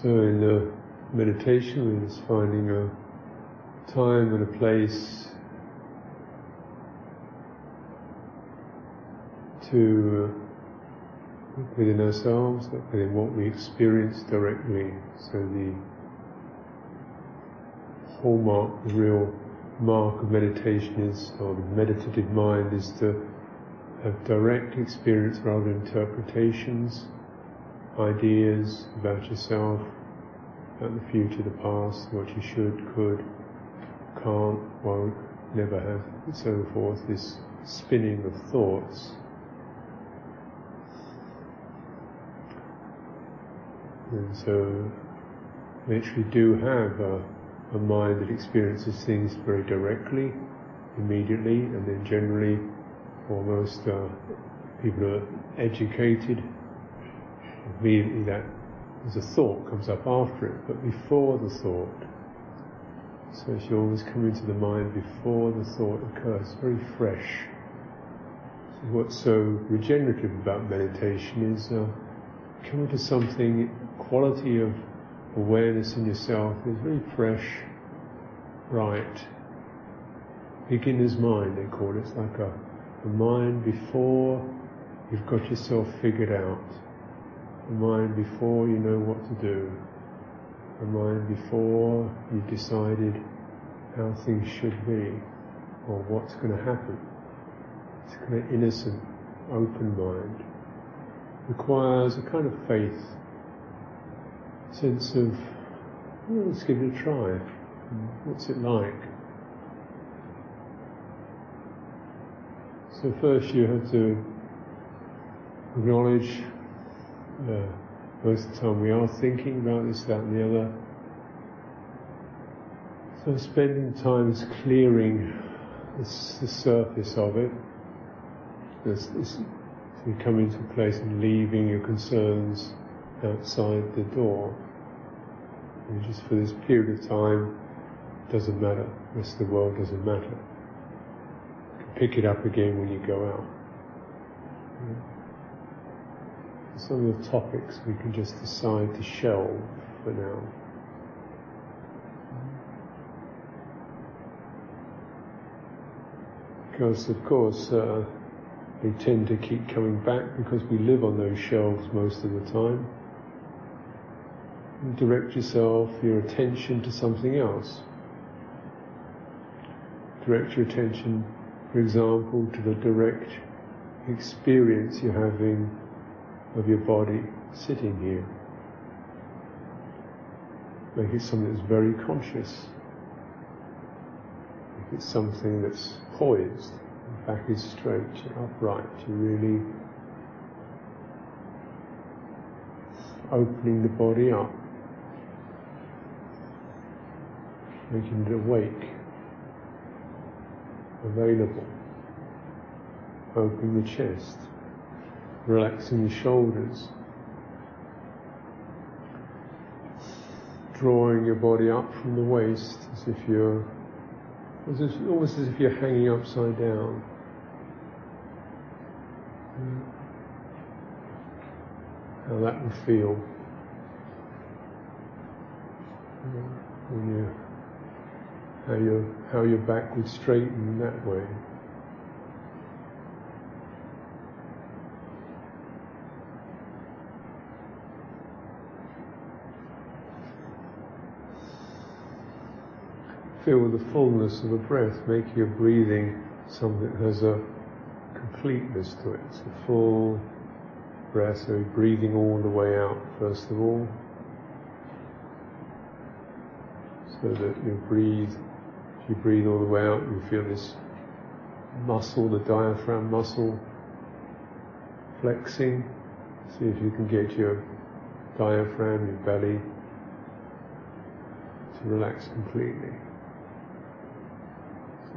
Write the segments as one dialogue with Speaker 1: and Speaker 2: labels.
Speaker 1: So in the meditation, we're just finding a time and a place to look within ourselves, look within what we experience directly. So the hallmark, the real mark of meditation is, or the meditative mind is to have direct experience rather than interpretations, ideas about yourself, about the future, the past, what you should, could, can't, won't, never have, and so forth, this spinning of thoughts. And so we actually do have a, a mind that experiences things very directly, immediately, and then generally almost uh, people are educated. Immediately that as a thought comes up after it, but before the thought. So she always come into the mind before the thought occurs, very fresh. So what's so regenerative about meditation is uh, coming to something, quality of awareness in yourself is very fresh, right. Beginner's mind, they call it. It's like a, a mind before you've got yourself figured out. A mind before you know what to do. A mind before you've decided how things should be or what's going to happen. It's a kind of innocent, open mind. Requires a kind of faith, sense of, well, let's give it a try. What's it like? So first you have to acknowledge uh, most of the time we are thinking about this, that and the other. So spending time is clearing the surface of it. This, this, you come into a place and leaving your concerns outside the door. And just for this period of time, doesn't matter. The rest of the world doesn't matter. You can pick it up again when you go out. Some of the topics we can just decide to shelve for now. Because, of course, uh, they tend to keep coming back because we live on those shelves most of the time. Direct yourself, your attention to something else. Direct your attention, for example, to the direct experience you're having of your body sitting here. Make it something that's very conscious. Make it something that's poised, back is straight, you're upright, you're really opening the body up, making it awake, available, opening the chest, relaxing the shoulders, drawing your body up from the waist as if you're it's almost as if you're hanging upside down. How that would feel when you how your how your back would straighten that way. Feel the fullness of a breath, make your breathing something that has a completeness to it. It's a full breath, so you're breathing all the way out first of all. So that you breathe, if you breathe all the way out, you feel this muscle, the diaphragm muscle, flexing. See if you can get your diaphragm, your belly, to relax completely.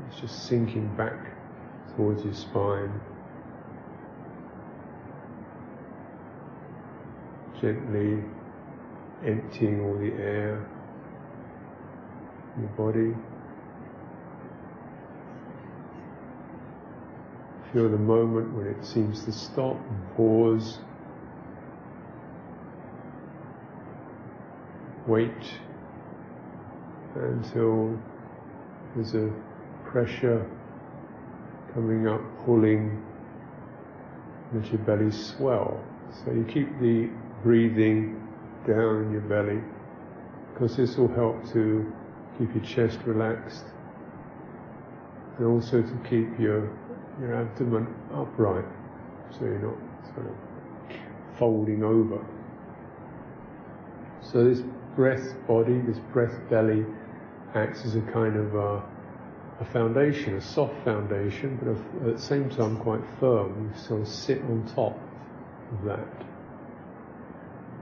Speaker 1: It's just sinking back towards your spine. Gently emptying all the air in your body. Feel the moment when it seems to stop and pause. Wait until there's a pressure coming up, pulling, let your belly swell. So you keep the breathing down in your belly because this will help to keep your chest relaxed and also to keep your your abdomen upright so you're not sort of folding over. So this breath body, this breath belly acts as a kind of a, a foundation, a soft foundation, but at the same time quite firm. You sort of sit on top of that.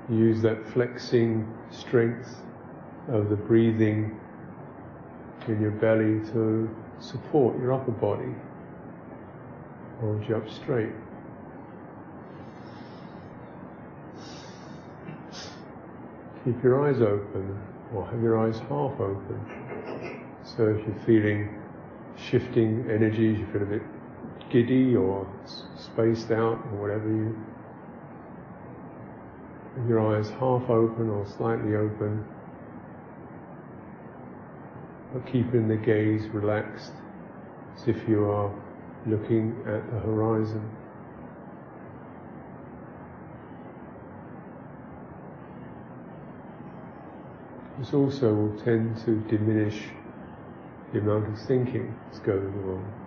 Speaker 1: Use that flexing strength of the breathing in your belly to support your upper body, hold you up straight. Keep your eyes open or have your eyes half open. So if you're feeling shifting energies, you feel a bit giddy or spaced out or whatever you your eyes half open or slightly open, but keeping the gaze relaxed as if you are looking at the horizon. This also will tend to diminish the amount of thinking that's going on.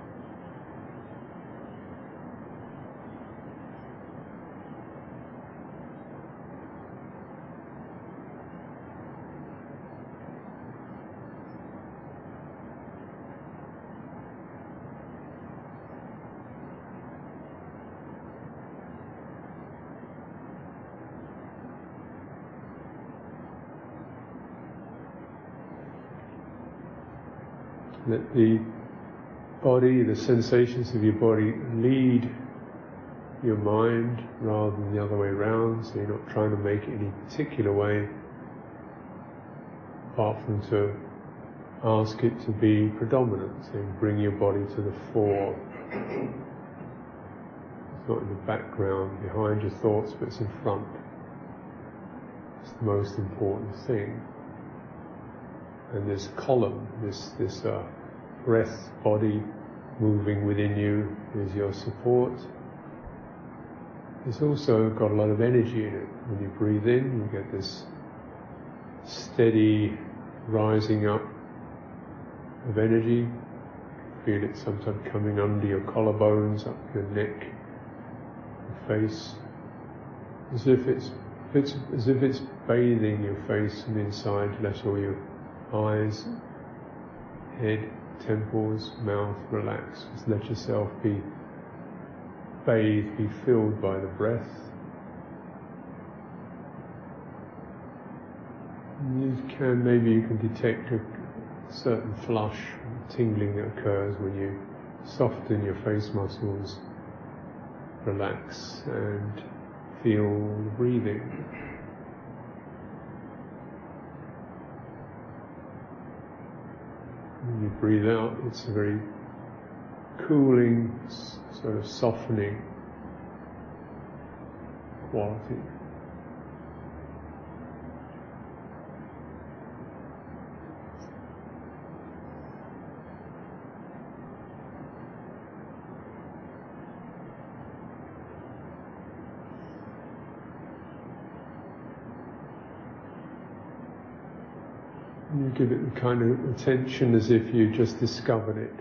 Speaker 1: Let the body, the sensations of your body lead your mind rather than the other way around, so you're not trying to make it any particular way, apart from to ask it to be predominant, so bring your body to the fore. It's not in the background behind your thoughts, but it's in front. It's the most important thing and this column, this this uh, breath body moving within you is your support. It's also got a lot of energy in it. When you breathe in, you get this steady rising up of energy. Feel it sometimes coming under your collarbones, up your neck, your face, as if it's, it's as if it's bathing your face from inside, let all your eyes, head, temples, mouth relax. Just let yourself be bathed, be filled by the breath. You can, maybe you can detect a certain flush, tingling that occurs when you soften your face muscles, relax and feel the breathing. When you breathe out, it's a very cooling, sort of softening quality. You give it the kind of attention as if you just discovered it.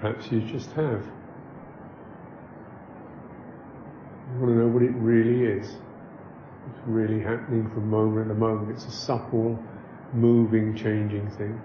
Speaker 1: Perhaps you just have. You want to know what it really is. It's really happening from moment to moment. It's a supple, moving, changing thing.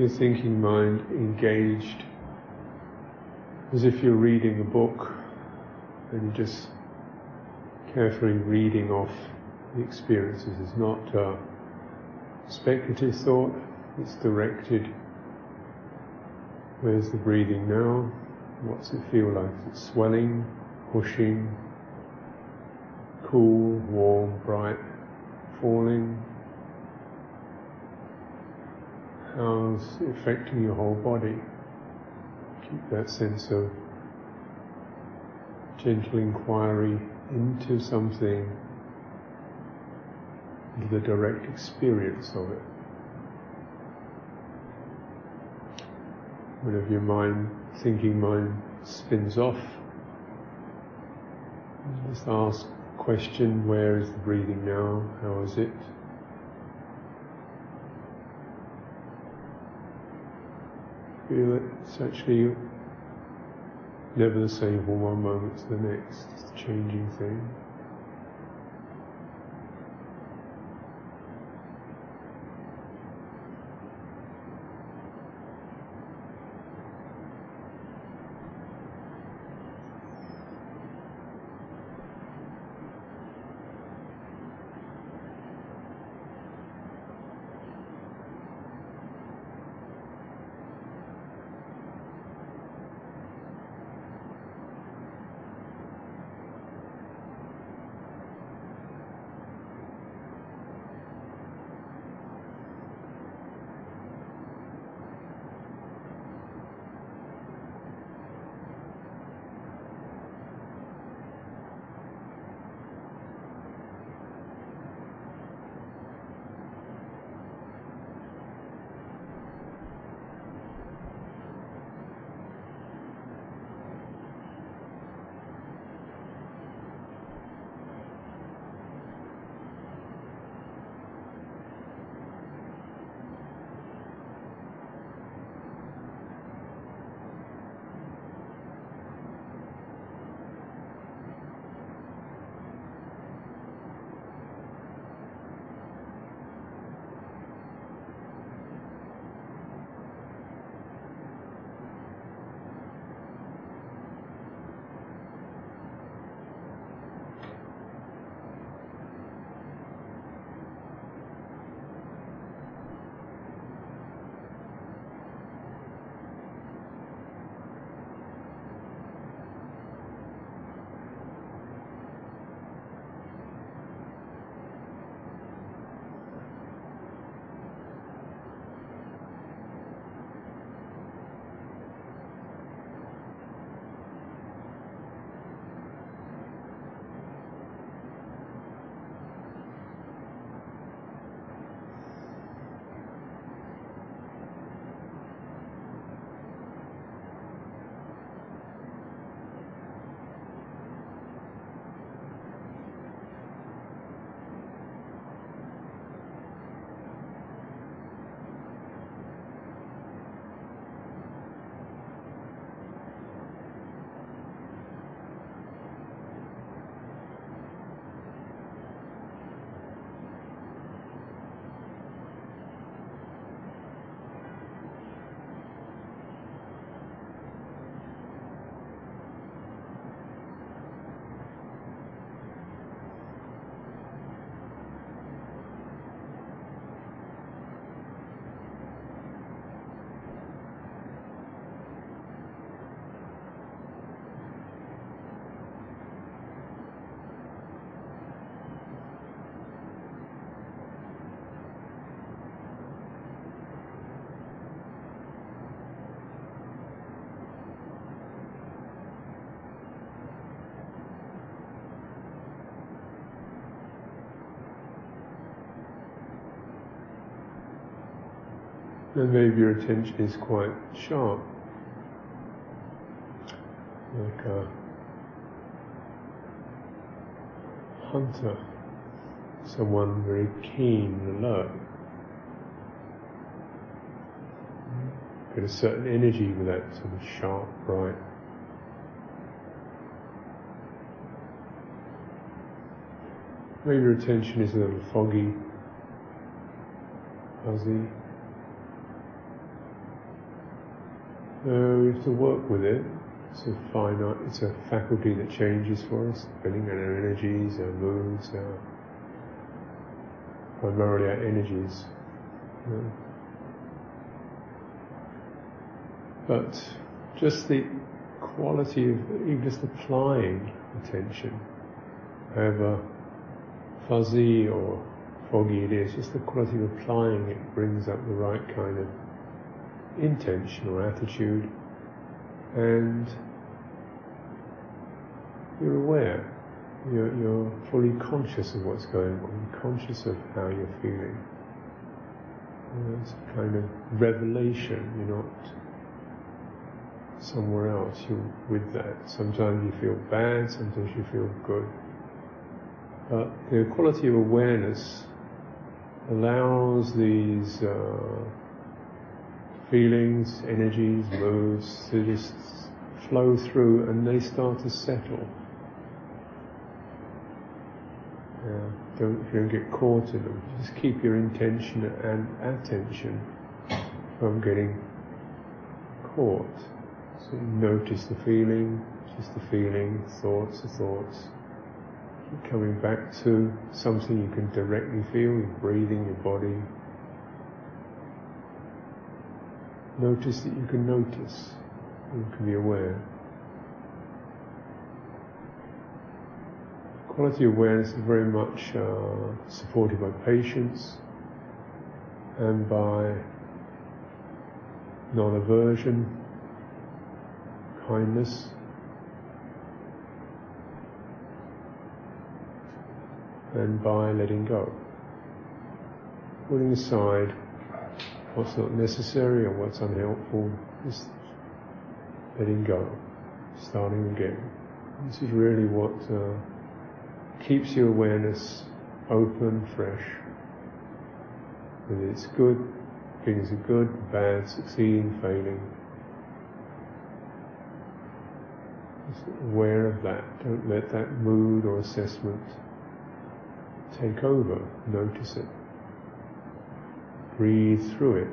Speaker 1: Your thinking mind engaged as if you're reading a book and you're just carefully reading off the experiences. It's not speculative thought, it's directed. Where's the breathing now? What's it feel like? Is it swelling, pushing, cool, warm, bright, falling? How's affecting your whole body? Keep that sense of gentle inquiry into something, into the direct experience of it. Whenever your mind, thinking mind, spins off, just ask question, where is the breathing now? How is it? Feel it. It's actually never the same from one moment to the next. It's a changing thing. And maybe your attention is quite sharp, like a hunter, someone very keen and alert. Get a certain energy with that sort of sharp, bright. Maybe your attention is a little foggy, fuzzy. Uh, we have to work with it. It's a finite, it's a faculty that changes for us, depending on our energies, our moods, our, primarily our energies. You know. But just the quality of even just applying attention, however fuzzy or foggy it is, just the quality of applying it brings up the right kind of intention or attitude and you're aware, you're, you're fully conscious of what's going on, conscious of how you're feeling. It's a kind of revelation, you're not somewhere else, you're with that. Sometimes you feel bad, sometimes you feel good. But the quality of awareness allows these uh, feelings, energies, moods to just flow through and they start to settle. Yeah, don't, don't get caught in them. Just keep your intention and attention from getting caught. So notice the feeling, just the feeling, thoughts, the thoughts. Keep coming back to something you can directly feel, your breathing, your body, Notice that you can notice, you can be aware. Quality awareness is very much uh, supported by patience and by non-aversion, kindness, and by letting go. Putting aside what's not necessary or what's unhelpful, just letting go, starting again. This is really what uh, keeps your awareness open, fresh. Whether it's good, things are good, bad, succeeding, failing. Just aware of that. Don't let that mood or assessment take over. Notice it breathe through it.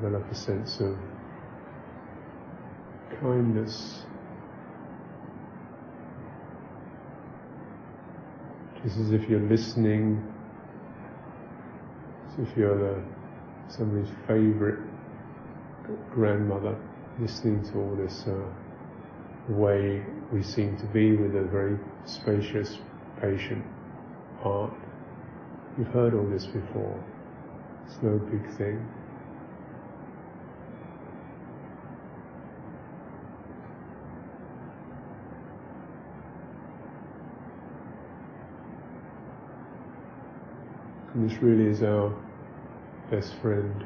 Speaker 1: Develop a sense of kindness. Just as if you're listening, as if you're the, somebody's favourite grandmother, listening to all this uh, way we seem to be with a very spacious, patient heart. You've heard all this before. It's no big thing. And this really is our best friend.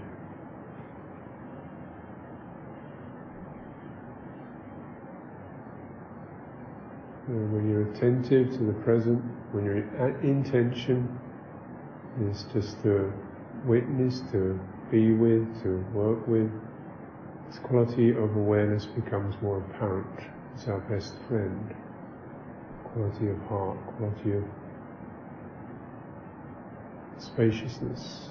Speaker 1: when you're attentive to the present, when you're in intention, is just to witness, to be with, to work with. This quality of awareness becomes more apparent. It's our best friend. Quality of heart, quality of spaciousness.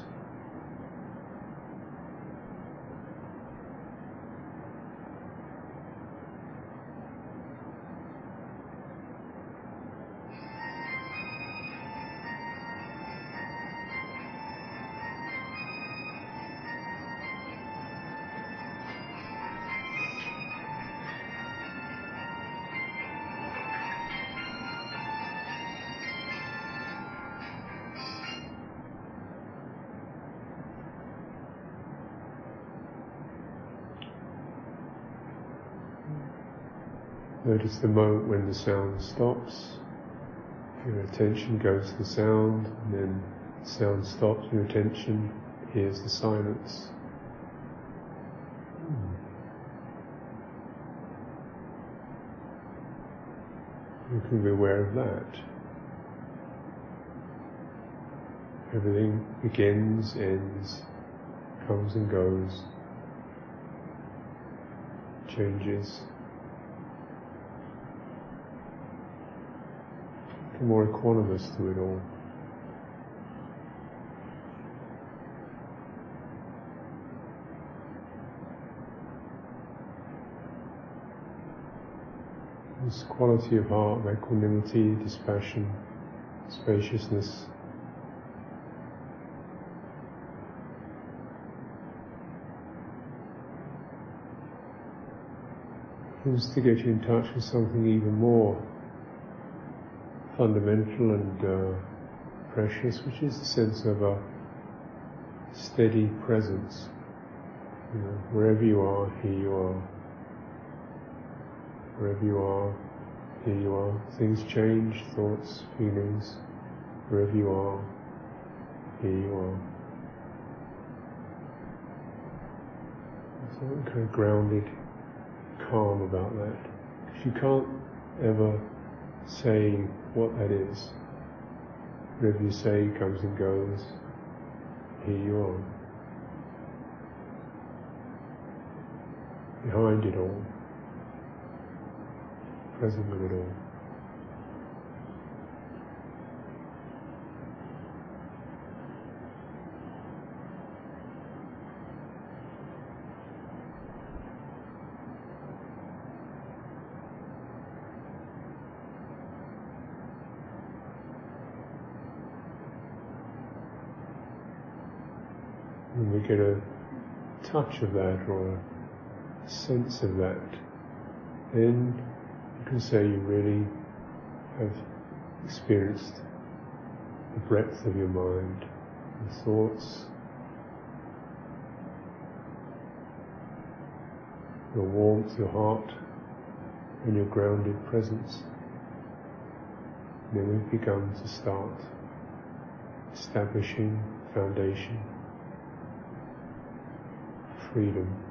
Speaker 1: Notice the moment when the sound stops. Your attention goes to the sound, and then the sound stops, your attention hears the silence. Hmm. You can be aware of that. Everything begins, ends, comes and goes, changes. more equanimous to it all. This quality of heart of equanimity, dispassion, spaciousness. seems to get you in touch with something even more fundamental and uh, precious, which is the sense of a steady presence. You know, wherever you are, here you are. Wherever you are, here you are. Things change, thoughts, feelings. Wherever you are, here you are. Something kind of grounded, calm about that. Because you can't ever say what that is. Whatever you say comes and goes. Here you are. Behind it all. Present with it all. A touch of that or a sense of that, then you can say you really have experienced the breadth of your mind, the thoughts, your warmth, your heart, and your grounded presence. Then we've begun to start establishing foundation freedom.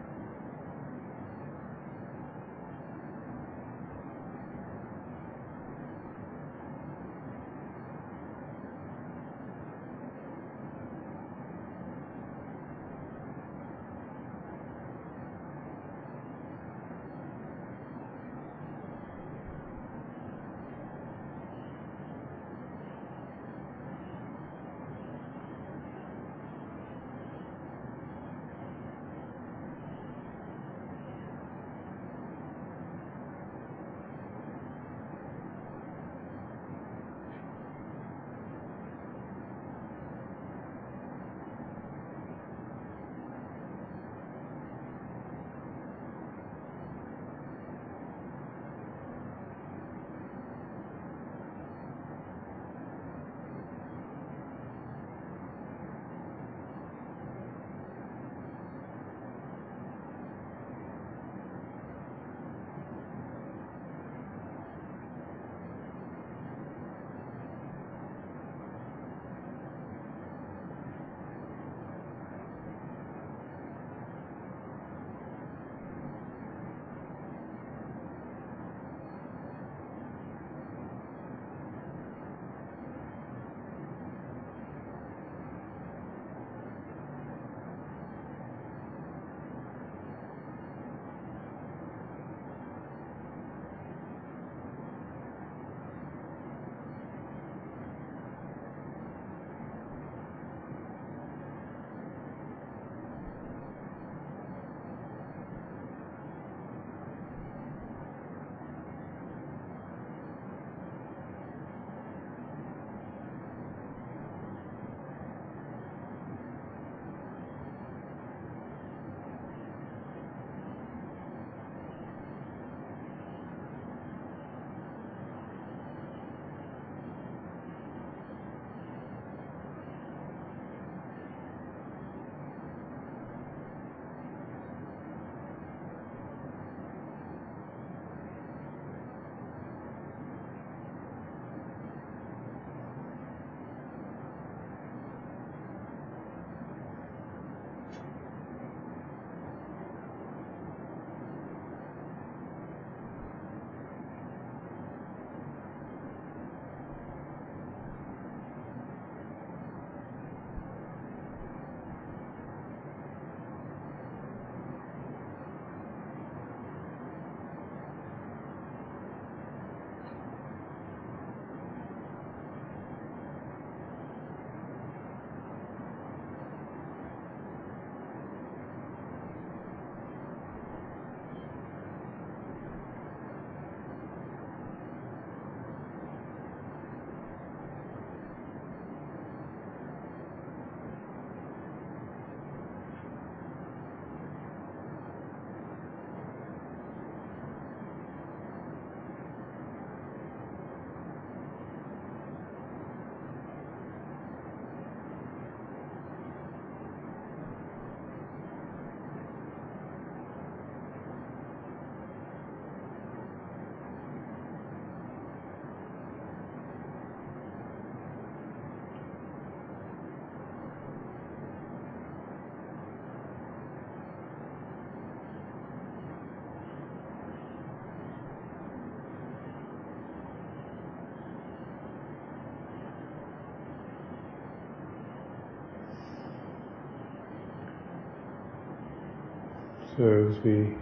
Speaker 1: So as we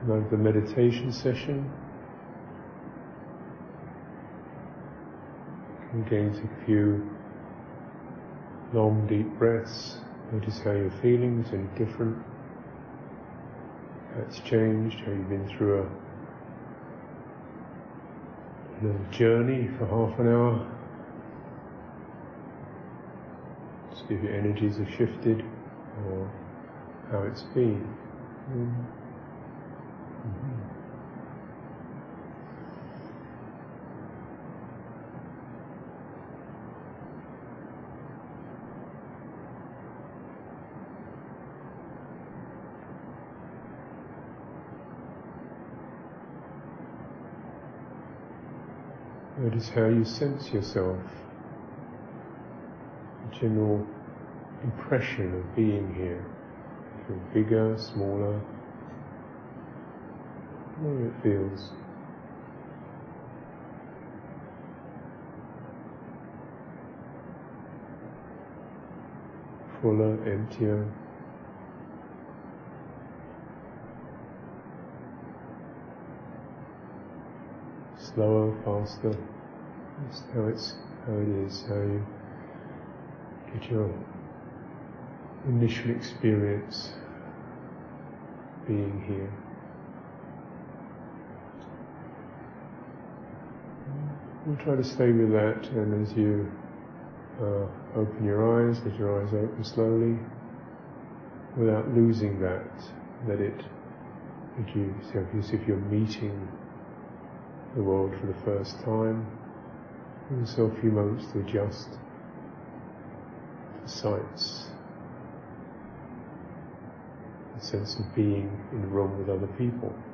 Speaker 1: come out of the meditation session, again take a few long deep breaths. Notice how you're feeling, any different? How it's changed, how you've been through a little journey for half an hour. See if your energies have shifted or how it's been. Notice how you sense yourself, the general impression of being here. Feel bigger, smaller, how it feels. Fuller, emptier. Slower, faster. That's how it's how it is, how you get your initial experience being here. We'll try to stay with that, and as you uh, open your eyes, let your eyes open slowly, without losing that, let it, you, as if you're meeting the world for the first time. Give yourself a few moments to adjust the sights, the sense of being in the room with other people.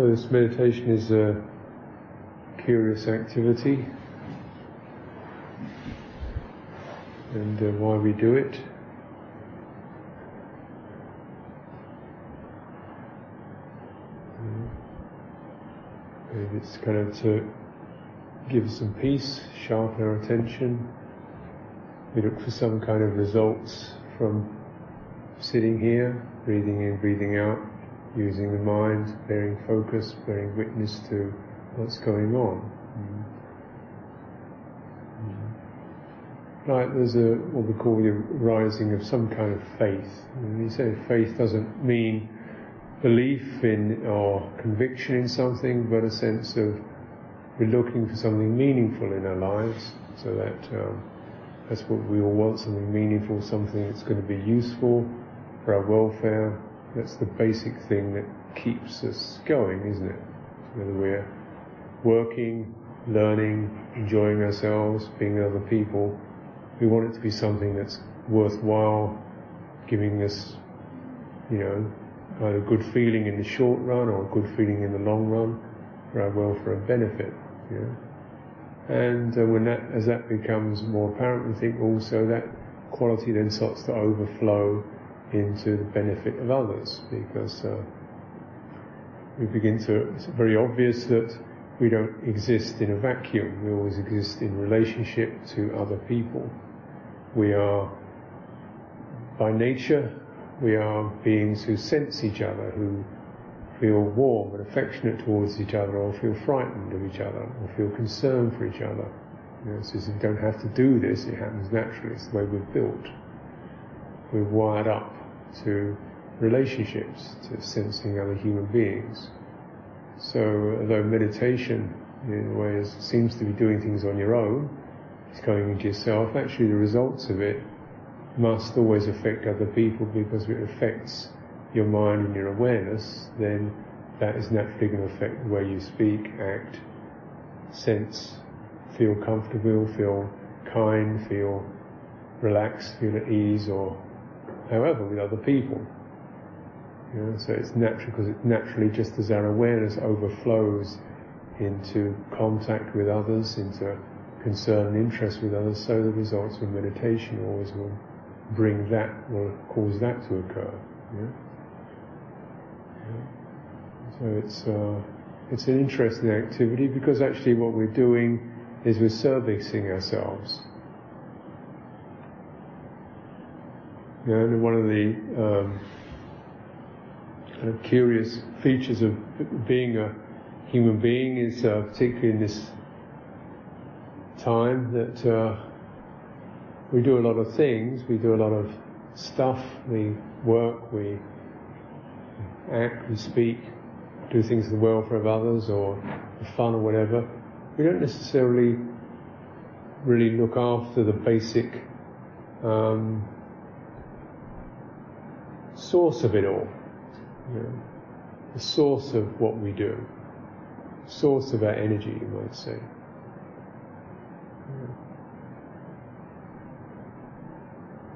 Speaker 1: So this meditation is a curious activity and uh, why we do it. it's kind of to give some peace, sharpen our attention. We look for some kind of results from sitting here, breathing in, breathing out using the mind, bearing focus, bearing witness to what's going on. Mm-hmm. Like there's a what we call the rising of some kind of faith. And you say faith doesn't mean belief in or conviction in something, but a sense of we're looking for something meaningful in our lives, so that um, that's what we all want: something meaningful, something that's going to be useful for our welfare, that's the basic thing that keeps us going, isn't it? Whether we're working, learning, enjoying ourselves, being with other people, we want it to be something that's worthwhile, giving us, you know, either a good feeling in the short run or a good feeling in the long run. for our welfare and benefit. You know? And uh, when that, as that becomes more apparent, we think also that quality then starts to overflow into the benefit of others because uh, we begin to, it's very obvious that we don't exist in a vacuum. We always exist in relationship to other people. We are, by nature, we are beings who sense each other, who feel warm and affectionate towards each other, or feel frightened of each other, or feel concerned for each other. You know, so you don't have to do this, it happens naturally, it's the way we're built. We're wired up to relationships, to sensing other human beings. So, although meditation, in a way, seems to be doing things on your own, it's going into yourself, actually the results of it must always affect other people because it affects your mind and your awareness, then that is naturally going to affect the way you speak, act, sense, feel comfortable, feel kind, feel relaxed, feel at ease, or however with other people. You know, so it's natural because it naturally, just as our awareness overflows into contact with others, into concern and interest with others, so the results of meditation always will bring that, will cause that to occur. So it's uh, it's an interesting activity because actually what we're doing is we're servicing ourselves. You know, and one of the um, kind of curious features of being a human being is, uh, particularly in this time, that uh, we do a lot of things, we do a lot of stuff, we work, we act, we speak, do things for the welfare of others or for fun or whatever. We don't necessarily really look after the basic um, source of it all. You know, the source of what we do, source of our energy, you might say.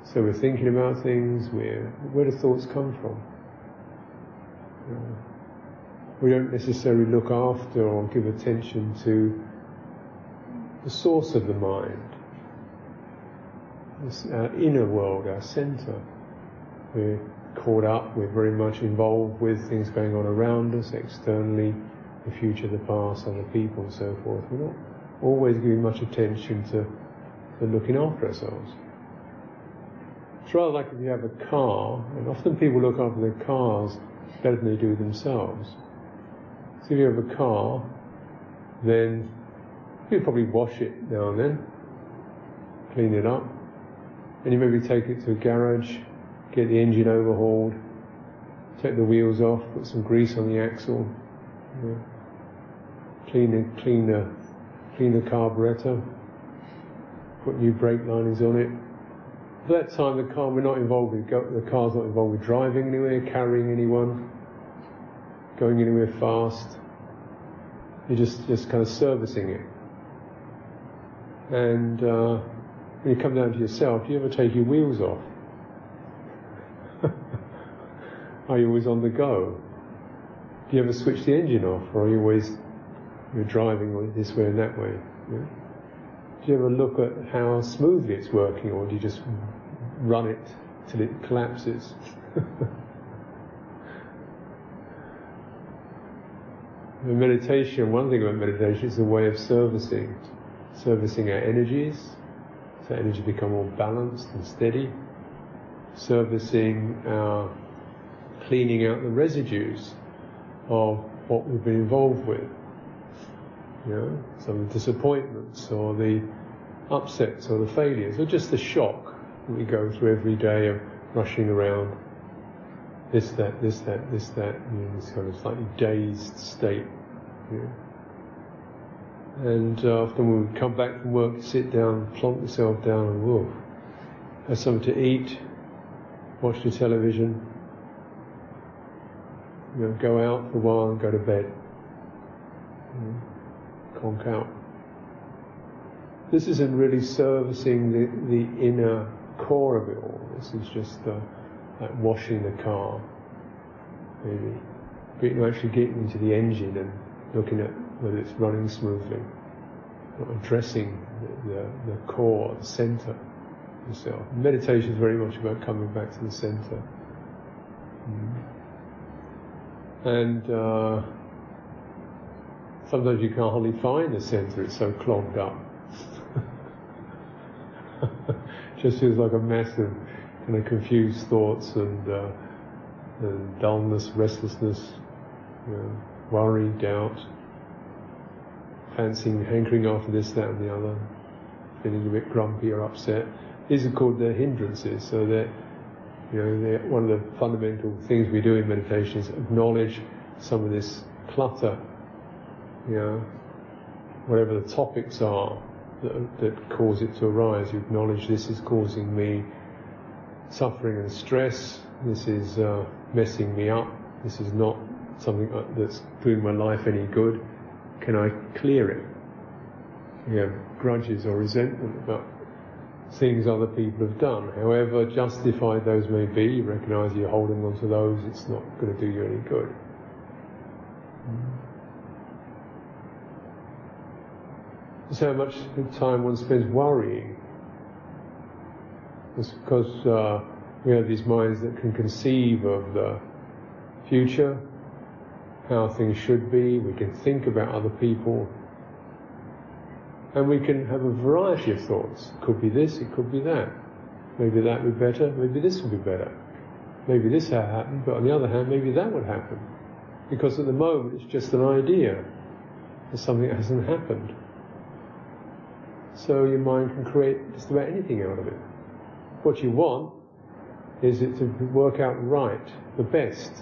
Speaker 1: So we're thinking about things, where, where do thoughts come from? we don't necessarily look after or give attention to the source of the mind, our inner world, our centre. We're caught up, we're very much involved with things going on around us, externally, the future, the past, other people, and so forth. We're not always giving much attention to, to looking after ourselves. It's rather like if you have a car, and often people look after their cars better than they do themselves. So if you have a car, then you probably wash it now and then, clean it up, and you maybe take it to a garage, get the engine overhauled, take the wheels off, put some grease on the axle, you know, clean the clean the clean the carburetor, put new brake linings on it. At that time, the car we're not involved with the car's not involved with driving anywhere, carrying anyone going anywhere fast. You're just, just kind of servicing it. And uh, when you come down to yourself, do you ever take your wheels off? Are you always on the go? Do you ever switch the engine off, or are you always you're driving this way and that way? Yeah? Do you ever look at how smoothly it's working, or do you just run it till it collapses? Meditation, one thing about meditation is a way of servicing, servicing our energies, so energy become more balanced and steady, servicing our cleaning out the residues of what we've been involved with. You know, some of the disappointments or the upsets or the failures or just the shock that we go through every day of rushing around this, that, this, that, this, that, in this kind of slightly dazed state. Yeah. And uh, often we would come back from work, sit down, plonk yourself down and have something to eat, watch the television, you know, go out for a while and go to bed. You know, conk out. This isn't really servicing the, the inner core of it all. This is just like washing the car, maybe. But you actually getting into the engine and looking at whether it's running smoothly, not addressing the, the, the core, the center yourself. Meditation is very much about coming back to the center. Mm. And uh, sometimes you can't hardly find the center, it's so clogged up. Just feels like a mess of kind of confused thoughts and, uh, and dullness, restlessness, you know, worry, doubt, fancying, hankering after this, that, and the other, feeling a bit grumpy or upset. These are called the hindrances, so that you know, one of the fundamental things we do in meditation is acknowledge some of this clutter, you know, whatever the topics are that, that cause it to arise. You acknowledge this is causing me suffering and stress. This is uh, messing me up. This is not something uh, that's doing my life any good. Can I clear it? You have grudges or resentment about things other people have done. However justified those may be, you recognise you're holding on to those, it's not going to do you any good. So much time one spends worrying. It's because uh, we have these minds that can conceive of the future, how things should be, we can think about other people, and we can have a variety of thoughts. It could be this, it could be that. Maybe that would be better, maybe this would be better. Maybe this had happened, but on the other hand, maybe that would happen. Because at the moment it's just an idea. It's something that hasn't happened. So your mind can create just about anything out of it. What you want is it to work out right, the best.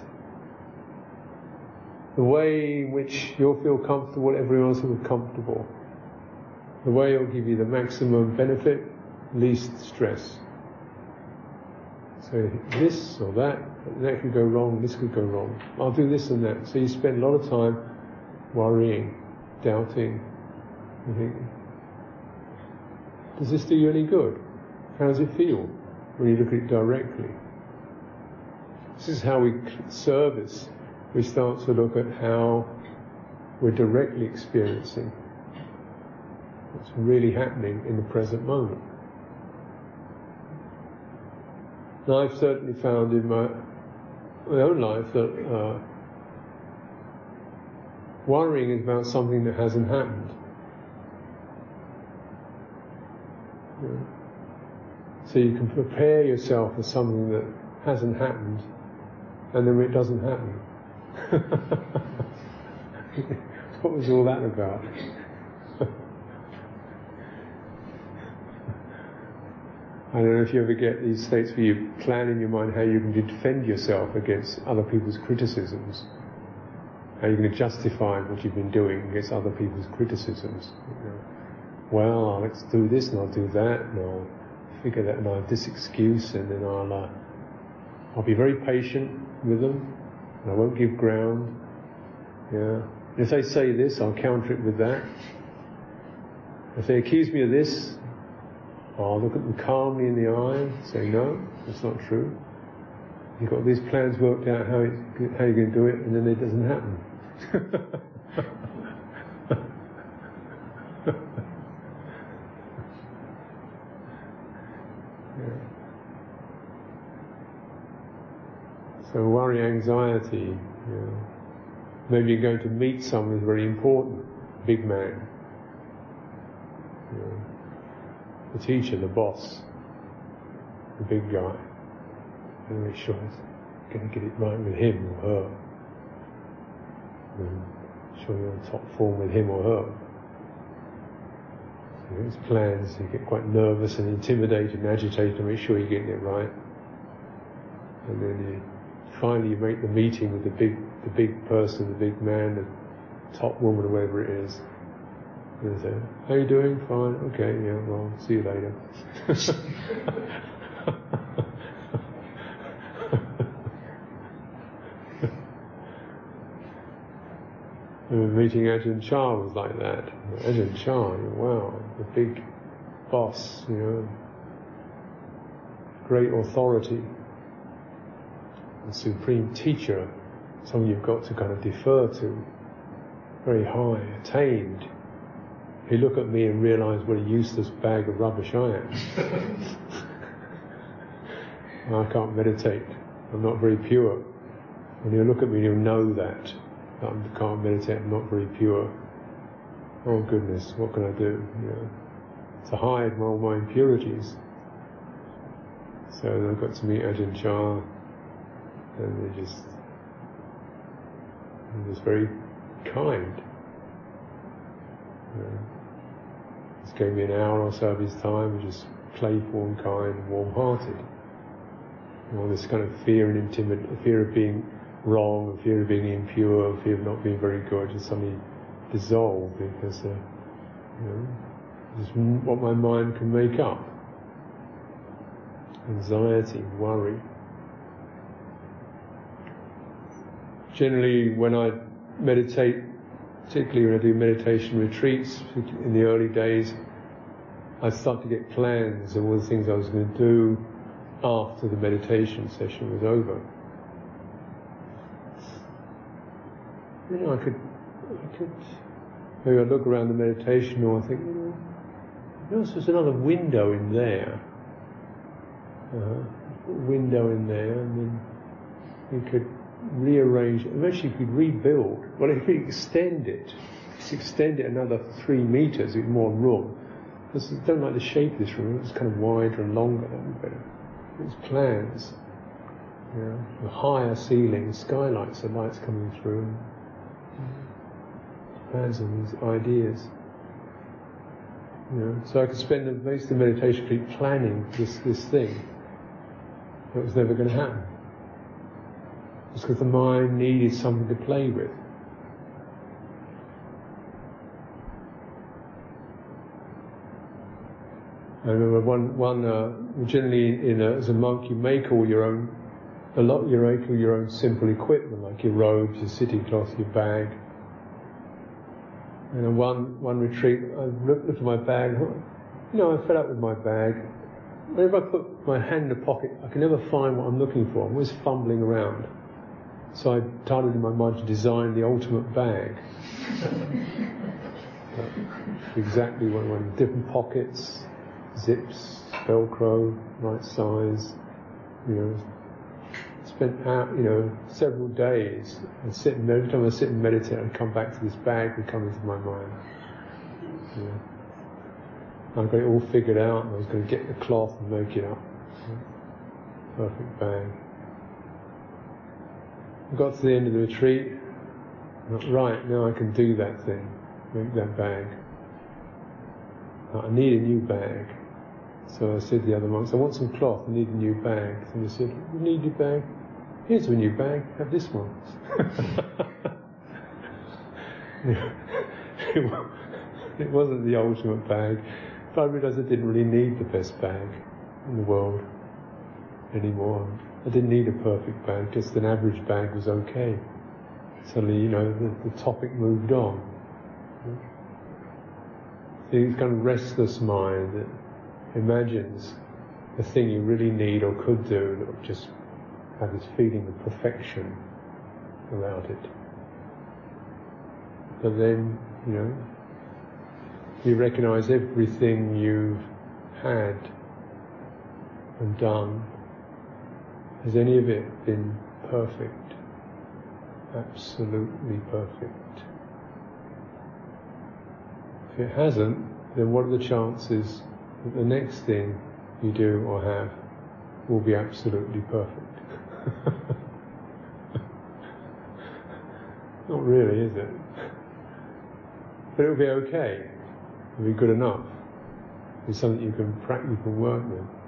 Speaker 1: The way in which you'll feel comfortable, everyone else will be comfortable the way it will give you the maximum benefit, least stress. So this or that, that could go wrong, this could go wrong. I'll do this and that. So you spend a lot of time worrying, doubting, you think, does this do you any good? How does it feel when you look at it directly? This is how we service. We start to look at how we're directly experiencing what's really happening in the present moment. And I've certainly found in my, my own life that uh, worrying is about something that hasn't happened. So you can prepare yourself for something that hasn't happened, and then it doesn't happen. what was all that about? I don't know if you ever get these states where you plan in your mind how you can defend yourself against other people's criticisms. How you're going to justify what you've been doing against other people's criticisms. You know, well, let's do this and I'll do that and I'll figure that and I'll have this excuse and then I'll, uh, I'll be very patient with them and I won't give ground. Yeah. If they say this, I'll counter it with that. If they accuse me of this, I'll look at them calmly in the eye, say, no, that's not true. You've got these plans worked out how, how you're going to do it, and then it doesn't happen. yeah. So worry, anxiety, know. maybe you're going to meet someone who's very important, big man. Know the teacher, the boss, the big guy, and make sure he's going to get it right with him or her. And sure you're on top form with him or her. So his plans, you get quite nervous and intimidated and agitated to make sure you're getting it right. And then you finally you make the meeting with the big, the big person, the big man, the top woman, or whatever it is and say, how you doing? Fine. Okay, yeah, well, see you later. meeting Ajahn Chah was like that. Ajahn Chah, wow, the big boss, you know, great authority, the supreme teacher, someone you've got to kind of defer to. very high, attained, he look at me and realise what a useless bag of rubbish I am. I can't meditate. I'm not very pure. When you look at me, and you'll know that. that I can't meditate. I'm not very pure. Oh goodness, what can I do? You know, to hide all my impurities. So I got to meet Ajahn Chah, and they just, he was very kind. You know, gave me an hour or so of his time, just playful and kind and warm-hearted. All this kind of fear and intimidation, fear of being wrong, fear of being impure, fear of not being very good, just suddenly dissolved because, uh, you know, just what my mind can make up. Anxiety, worry. Generally, when I meditate, particularly when I do meditation retreats in the early days, I start to get plans of all the things I was going to do after the meditation session was over. You know, I could, I could, maybe I'd look around the meditation or I think, you know, there's another window in there. Uh, window in there, and then you could rearrange, eventually you could rebuild. Well, if you extend it, extend it another three meters with more room. Because I don't like the shape of this room, it's kind of wider and longer, that would be better. It's plans, you know, higher ceilings, skylights, the lights coming through, plans and these ideas. You know, so I could spend most of the meditation planning this, this thing that was never going to happen. Because the mind needed something to play with. I remember one, one uh, generally in a, as a monk you make all your own, a lot you make all your own simple equipment like your robes, your sitting cloth, your bag. And in one one retreat, I looked at my bag. You know, I fed up with my bag. Whenever I put my hand in the pocket, I can never find what I'm looking for. I'm always fumbling around. So I started in my mind to design the ultimate bag. exactly what I wanted. Different pockets, zips, Velcro, right size, you know. Spent out, you know, several days and sit and every time I sit and meditate I'd come back to this bag would come into my mind. I got it all figured out and I was going to get the cloth and make it up. Perfect bag. Got to the end of the retreat, right, now I can do that thing, make that bag. Uh, I need a new bag. So I said to the other monks, I want some cloth, I need a new bag. And they said, you need a bag? Here's a new bag, have this one. it wasn't the ultimate bag, but I realised I didn't really need the best bag in the world anymore. I didn't need a perfect bag, just an average bag was okay. Suddenly, you know, the, the topic moved on. It's kind of restless mind that imagines the thing you really need or could do that would just have this feeling of perfection about it. But then, you know, you recognize everything you've had and done. Has any of it been perfect? Absolutely perfect. If it hasn't, then what are the chances that the next thing you do or have will be absolutely perfect? Not really, is it? But it'll be okay. It'll be good enough. It's something you can can work with.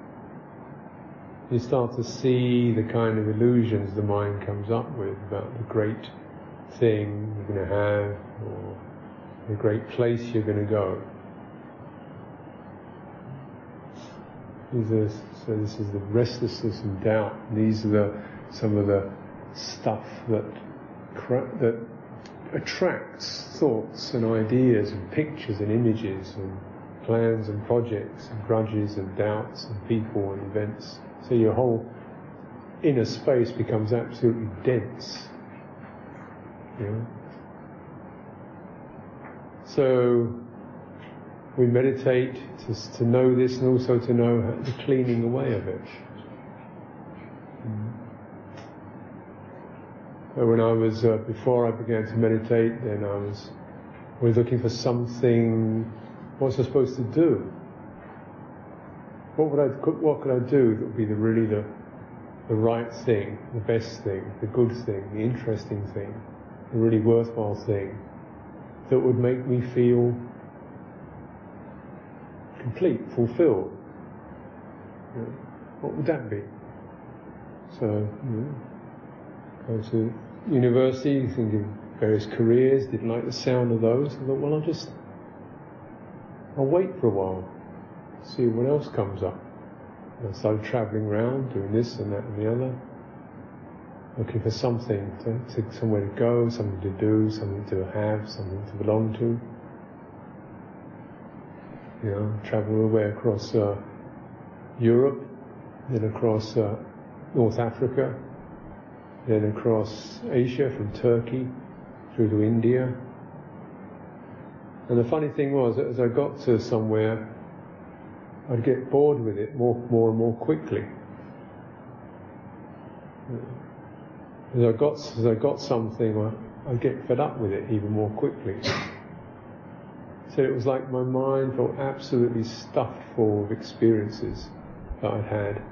Speaker 1: You start to see the kind of illusions the mind comes up with about the great thing you're going to have or the great place you're going to go. These are, so this is the restlessness and doubt. These are the, some of the stuff that that attracts thoughts and ideas and pictures and images and plans and projects and grudges and doubts and people and events. So your whole inner space becomes absolutely dense. So we meditate to, to know this and also to know the cleaning away of it. Mm. When I was, uh, before I began to meditate, then I was, was looking for something, what's I supposed to do? What would I, what could I do that would be the really the, the right thing, the best thing, the good thing, the interesting thing, the really worthwhile thing that would make me feel complete, fulfilled. You know, what would that be? So, you know, go to university, thinking various careers, didn't like the sound of those. I thought, well, I'll just, I'll wait for a while, see what else comes up. And I started travelling around, doing this and that and the other, looking for something, to, to, somewhere to go, something to do, something to have, something to belong to. You know, travel all the way across uh, Europe, then across uh, North Africa, then across Asia from Turkey through to India. And the funny thing was, as I got to somewhere, I'd get bored with it more, more and more quickly. As I got, as I got something, I'd get fed up with it even more quickly. So it was like my mind felt absolutely stuffed full of experiences that I'd had,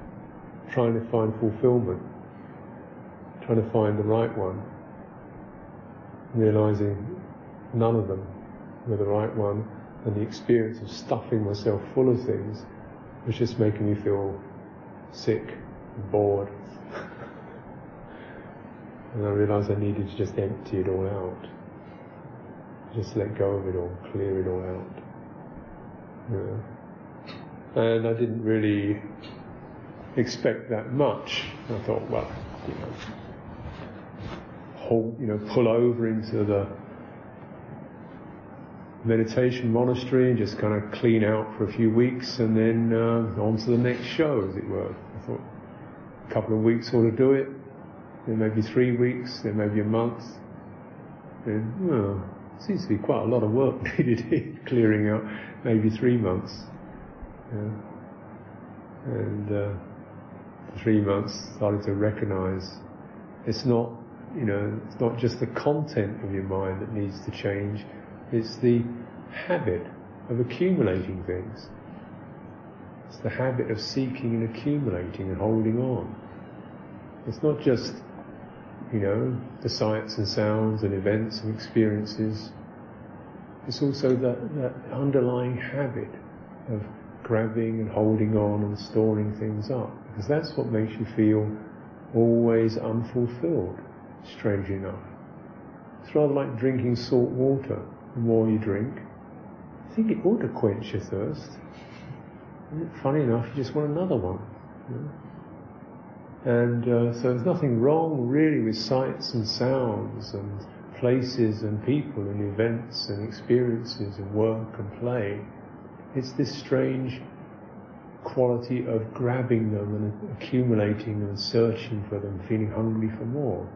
Speaker 1: trying to find fulfillment, trying to find the right one, realizing none of them were the right one, and the experience of stuffing myself full of things was just making me feel sick, and bored. and I realized I needed to just empty it all out. Just let go of it all, clear it all out. Yeah. And I didn't really expect that much. I thought, well, you know, you know, pull over into the meditation monastery and just kind of clean out for a few weeks and then uh, on to the next show, as it were. I thought a couple of weeks ought to do it, then maybe three weeks, then maybe a month. Then, well, seems to be quite a lot of work needed here, clearing out maybe three months. Yeah. And uh, three months started to recognize it's not, you know, it's not just the content of your mind that needs to change, it's the habit of accumulating things. It's the habit of seeking and accumulating and holding on. It's not just, you know, the sights and sounds and events and experiences. It's also that, that underlying habit of grabbing and holding on and storing things up. Because that's what makes you feel always unfulfilled, strangely enough. It's rather like drinking salt water the more you drink. I think it ought to quench your thirst. And Funny enough, you just want another one. And uh, so there's nothing wrong really with sights and sounds and places and people and events and experiences and work and play. It's this strange quality of grabbing them and accumulating them and searching for them, feeling hungry for more.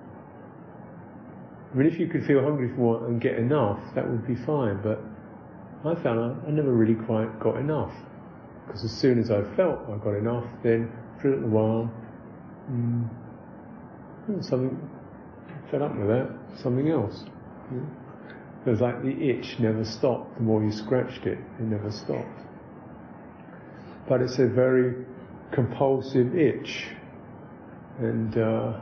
Speaker 1: I mean, if you could feel hungry for and get enough, that would be fine. But I found I, I never really quite got enough. Because as soon as I felt I got enough, then for a little while, mm, something fed up with that, something else. Yeah. It was like the itch never stopped. The more you scratched it, it never stopped. But it's a very compulsive itch. And uh,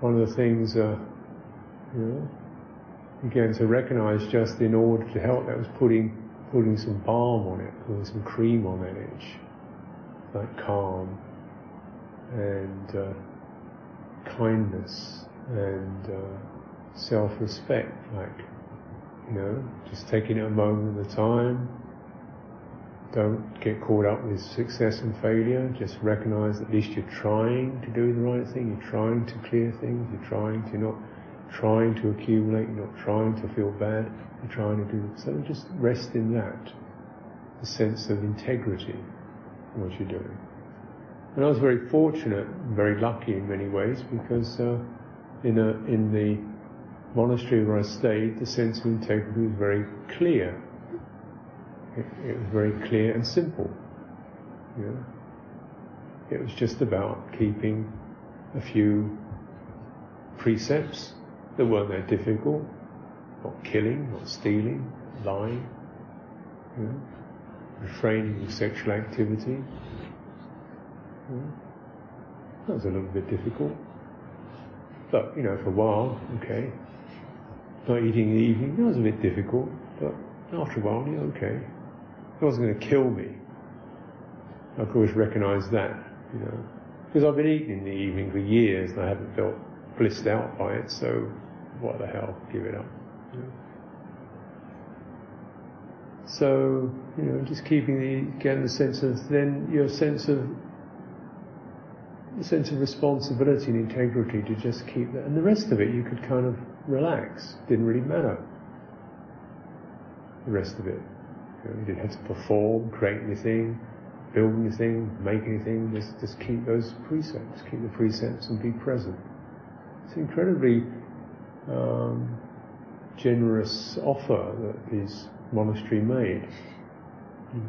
Speaker 1: one of the things uh, you know, began to recognize just in order to help that was putting putting some balm on it, putting some cream on that edge, like calm and uh, kindness and uh, self-respect, like you know, just taking it a moment at a time. Don't get caught up with success and failure. Just recognize at least you're trying to do the right thing. You're trying to clear things. You're trying to not trying to accumulate, you're not trying to feel bad, you're trying to do so just rest in that, the sense of integrity in what you're doing. And I was very fortunate, very lucky in many ways, because uh, in a, in the monastery where I stayed, the sense of integrity was very clear. It, it was very clear and simple. You know? It was just about keeping a few precepts that weren't that difficult, not killing, not stealing, lying, you know, refraining from sexual activity. You know, that was a little bit difficult. But, you know, for a while, okay. Not eating in the evening, that was a bit difficult, but after a while, yeah, okay. It wasn't going to kill me. I could always recognise that, you know. Because I've been eating in the evening for years and I haven't felt blissed out by it, so what the hell, give it up. You know? So, you know, just keeping the, getting the sense of, then your sense of, the sense of responsibility and integrity to just keep that. And the rest of it you could kind of relax. Didn't really matter. The rest of it. You, know, you didn't have to perform, create anything, build anything, make anything. Just, just keep those precepts. Keep the precepts and be present. It's incredibly um, generous offer that this monastery made.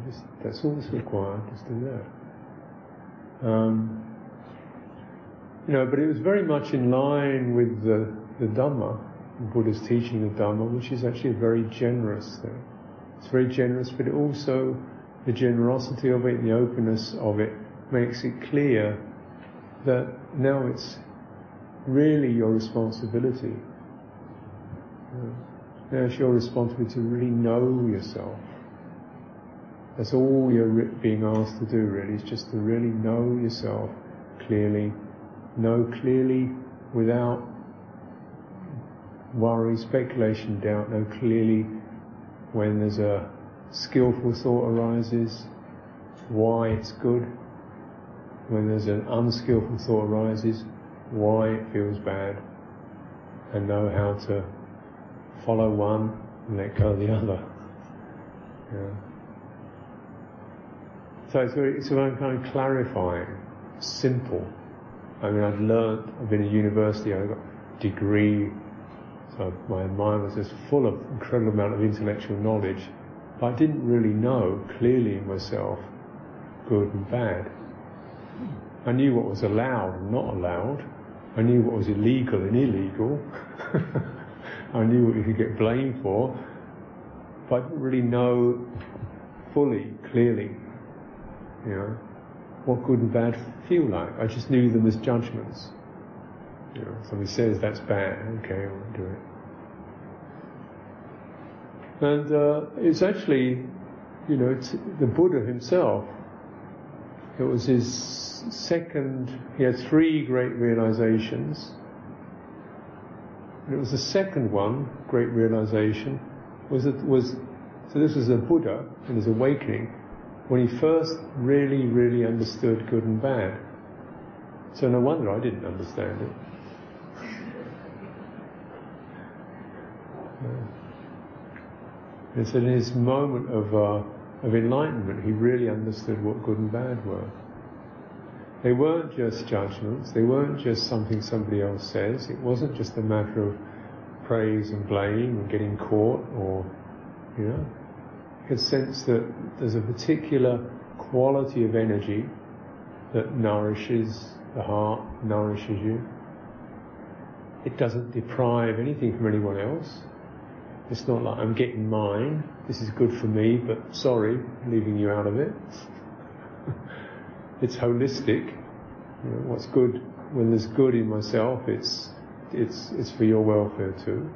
Speaker 1: Just, that's all that's required, just do that. Um, you know, but it was very much in line with the, the Dhamma, the Buddha's teaching of Dhamma, which is actually a very generous thing. It's very generous, but also, the generosity of it, the openness of it, makes it clear that now it's really your responsibility. Now it's your responsibility to really know yourself. That's all you're being asked to do really, is just to really know yourself clearly, know clearly without worry, speculation, doubt, know clearly when there's a skillful thought arises, why it's good. When there's an unskillful thought arises, why it feels bad, and know how to follow one and let go of the other. Yeah. So it's very, it's very kind of clarifying, simple. I mean, I'd learned, I've been at university, I've got a degree, so my mind was just full of incredible amount of intellectual knowledge, but I didn't really know clearly in myself good and bad. I knew what was allowed and not allowed. I knew what was illegal and illegal. I knew what you could get blamed for, but I didn't really know fully, clearly, you know, what good and bad feel like. I just knew them as judgments. You know, somebody says that's bad, okay, I won't do it. And uh, it's actually, you know, the Buddha himself. It was his second, he had three great realizations. And it was the second one, great realization, was that was so this was a Buddha in his awakening when he first really, really understood good and bad. So no wonder I didn't understand it. It's in his moment of, uh, of enlightenment, he really understood what good and bad were. They weren't just judgments, they weren't just something somebody else says, it wasn't just a matter of praise and blame and getting caught or, you know, can sense that there's a particular quality of energy that nourishes the heart, nourishes you. It doesn't deprive anything from anyone else. It's not like I'm getting mine, this is good for me, but sorry, leaving you out of it. it's holistic. You know, what's good when there's good in myself, it's it's it's for your welfare too.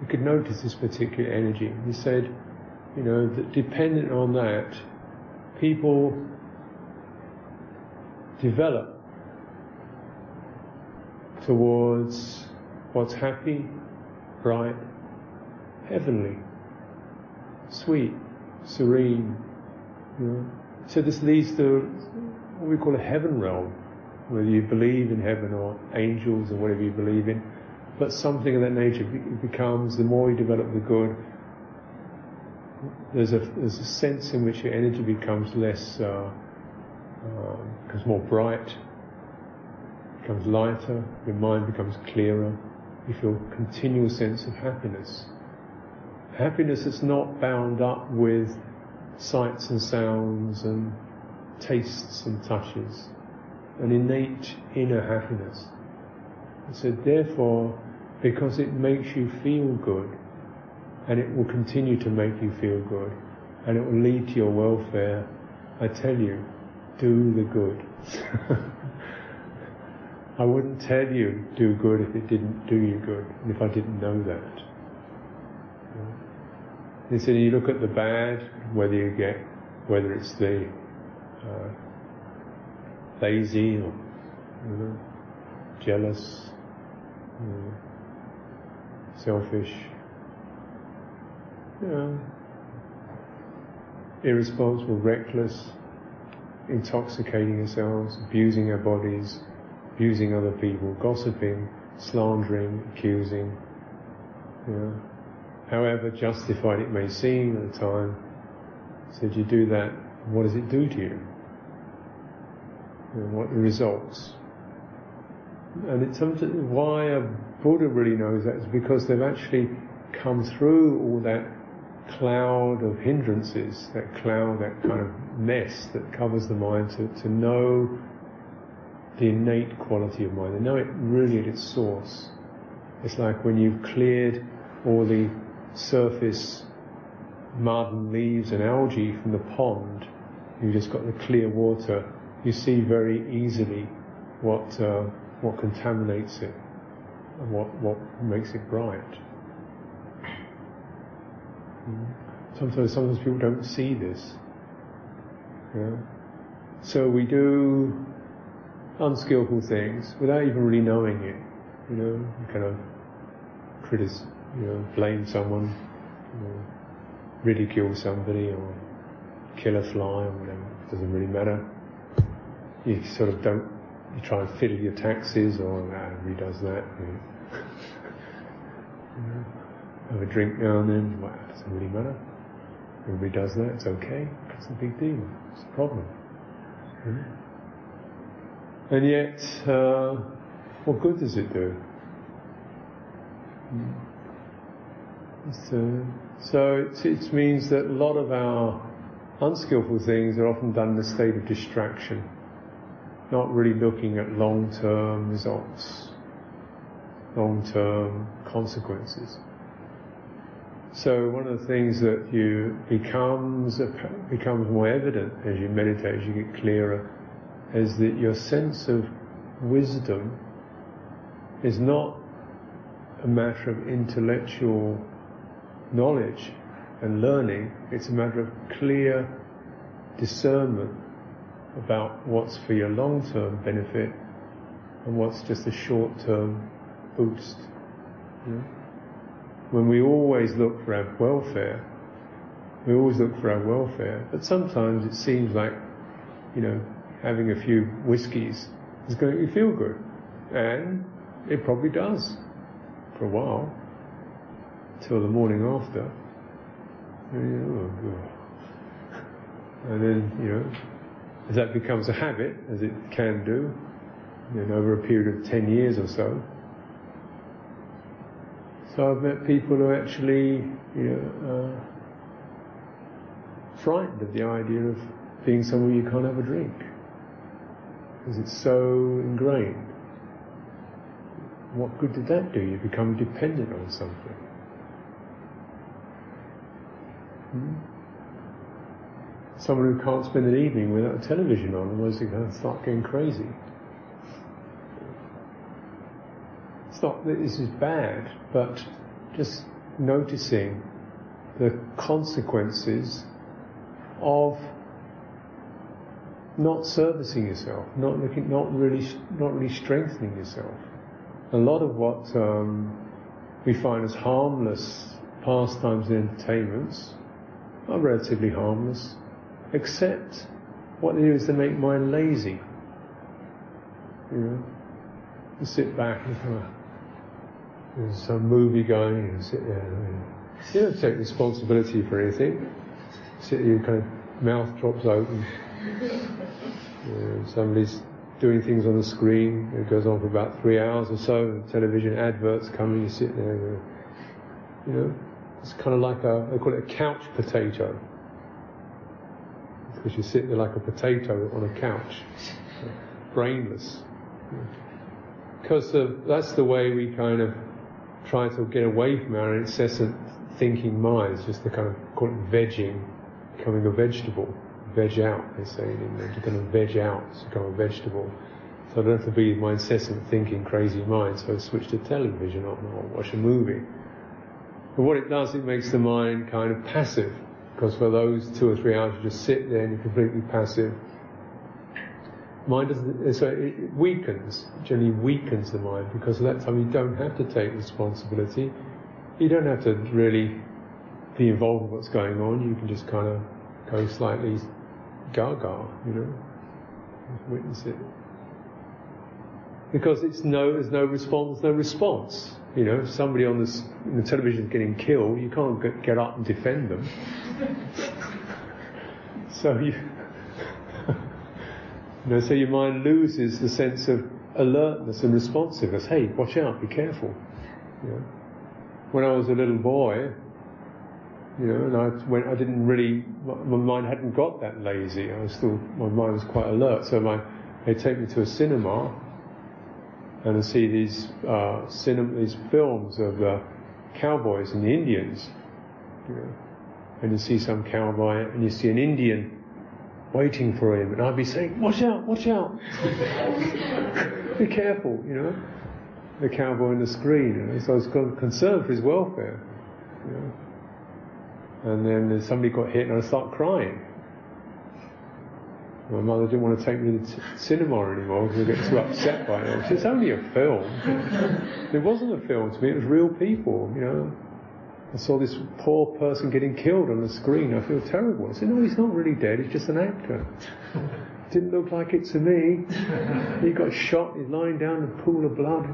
Speaker 1: You could notice this particular energy. He said, you know, that dependent on that, people develop towards what's happy, bright, heavenly, sweet, serene. You know? So this leads to what we call a heaven realm, whether you believe in heaven or angels or whatever you believe in, but something of that nature becomes, the more you develop the good, there's a, there's a sense in which your energy becomes less, uh, uh, becomes more bright, becomes lighter, your mind becomes clearer, You feel a continual sense of happiness. Happiness that's not bound up with sights and sounds and tastes and touches. An innate inner happiness. And So therefore, because it makes you feel good, and it will continue to make you feel good, and it will lead to your welfare, I tell you, do the good. I wouldn't tell you do good if it didn't do you good, and if I didn't know that. And said, you look at the bad, whether you get, whether it's the uh, lazy or you know, jealous, you know, selfish, you know, irresponsible, reckless, intoxicating ourselves, abusing our bodies, abusing other people, gossiping, slandering, accusing, you know, however justified it may seem at the time. So if you do that, what does it do to you? know, what the results? And it's why a Buddha really knows that is because they've actually come through all that cloud of hindrances, that cloud, that kind of mess that covers the mind to, to know the innate quality of mind. They know it really at its source. It's like when you've cleared all the surface mud and leaves and algae from the pond, you've just got the clear water, you see very easily what, uh, what contaminates it and what, what makes it bright. Sometimes, sometimes people don't see this. Yeah? So we do unskillful things without even really knowing it. You know, you kind of criticize, you know, blame someone, you know, ridicule somebody, or kill a fly, or whatever. It doesn't really matter. You sort of don't. You try and fiddle your taxes, or nah, everybody does that. You know. have a drink now and then. Well, it doesn't really matter. Everybody does that. It's okay. It's a big deal. It's a problem. And yet, uh, what good does it do? So, it, means that a lot of our unskillful things are often done in a state of distraction, not really looking at long-term results, long-term consequences. So one of the things that you becomes becomes more evident as you meditate, as you get clearer, is that your sense of wisdom is not a matter of intellectual knowledge and learning, it's a matter of clear discernment about what's for your long-term benefit and what's just a short-term boost. When we always look for our welfare, we always look for our welfare, but sometimes it seems like, you know, having a few whiskies is going to make you feel good. And it probably does for a while, till the morning after. And then, you know, as that becomes a habit, as it can do, then over a period of 10 years or so. So I've met people who actually, you know, uh, frightened of the idea of being somewhere you can't have a drink because it's so ingrained. What good did that do? You become dependent on something. Hmm? Someone who can't spend an evening without a television on, otherwise they're going to start getting crazy. It's not that this is bad, but just noticing the consequences of not servicing yourself, not looking, not really, not really strengthening yourself. A lot of what um, we find as harmless pastimes and entertainments are relatively harmless, except what they do is they make mind lazy. You know, you sit back and of, there's some movie going, you sit there. You, don't take responsibility for anything. Sit there, kind of mouth drops open. You know, somebody's doing things on the screen. It goes on for about three hours or so. Television adverts coming, you sit there. You know, it's kind of like a, they call it a couch potato. Because you sit there like a potato on a couch, brainless. Because that's the way we kind of try to get away from our incessant thinking minds, just the kind of call it vegging, becoming a vegetable veg out, they say in going to veg out, to become a vegetable. So I don't have to be my incessant thinking, crazy mind, so I switch to television on or oh, watch a movie. But what it does, it makes the mind kind of passive, because for those two or three hours you just sit there and you're completely passive. Mind doesn't, eh, so it weakens, generally weakens the mind, because at that time you don't have to take responsibility. You don't have to really be involved with what's going on. You can just kind of go slightly gaga, you know, witness it. Because it's no, there's no response, no response. You know, if somebody on the, the television is getting killed, you can't get, get up and defend them. so you, you know, so your mind loses the sense of alertness and responsiveness. Hey, watch out, be careful. You know? When I was a little boy, you know, and I went, I didn't really, my mind hadn't got that lazy. I was still, my mind was quite alert. So my, they take me to a cinema and I see these, uh, cinema, these films of uh, cowboys and the Indians, you know, and you see some cowboy and you see an Indian waiting for him, and I'd be saying, "Watch out! Watch out! be careful!" You know, the cowboy on the screen. You know? So I was concerned for his welfare. You know? And then somebody got hit and I started crying. My mother didn't want to take me to the cinema anymore because I get too upset by it. It's only a film. It wasn't a film to me, it was real people, you know. I saw this poor person getting killed on the screen. I feel terrible. I said, no, he's not really dead, he's just an actor. Didn't look like it to me. He got shot, he's lying down in a pool of blood.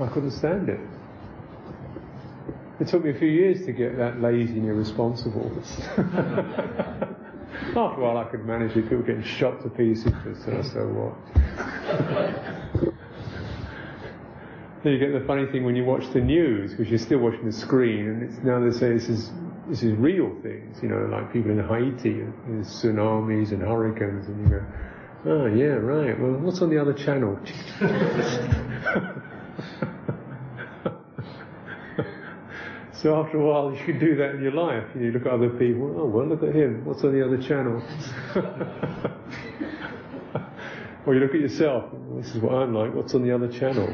Speaker 1: I couldn't stand it. It took me a few years to get that lazy and irresponsible. After a while, I could manage it. People getting shot to pieces, just so, so what? then you get the funny thing when you watch the news, because you're still watching the screen, and it's now they say this is this is real things, you know, like people in Haiti, and tsunamis and hurricanes, and you go, oh yeah, right. Well, what's on the other channel? So after a while, you can do that in your life. You look at other people. Oh well, look at him. What's on the other channel? or you look at yourself. This is what I'm like. What's on the other channel?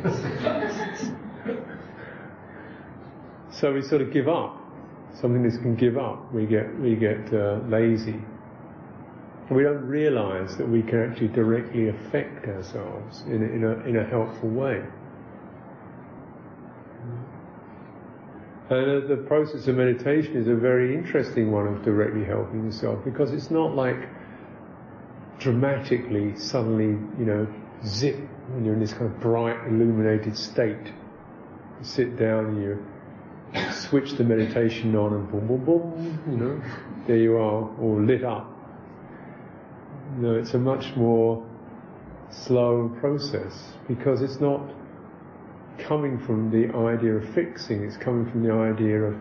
Speaker 1: so we sort of give up. Something that can give up. We get we get uh, lazy. We don't realise that we can actually directly affect ourselves in a, in a, in a helpful way. And the process of meditation is a very interesting one of directly helping yourself because it's not like dramatically suddenly, you know, zip when you're in this kind of bright, illuminated state. You sit down and you switch the meditation on and boom, boom, boom, you know, there you are, all lit up. No, it's a much more slow process because it's not coming from the idea of fixing, it's coming from the idea of,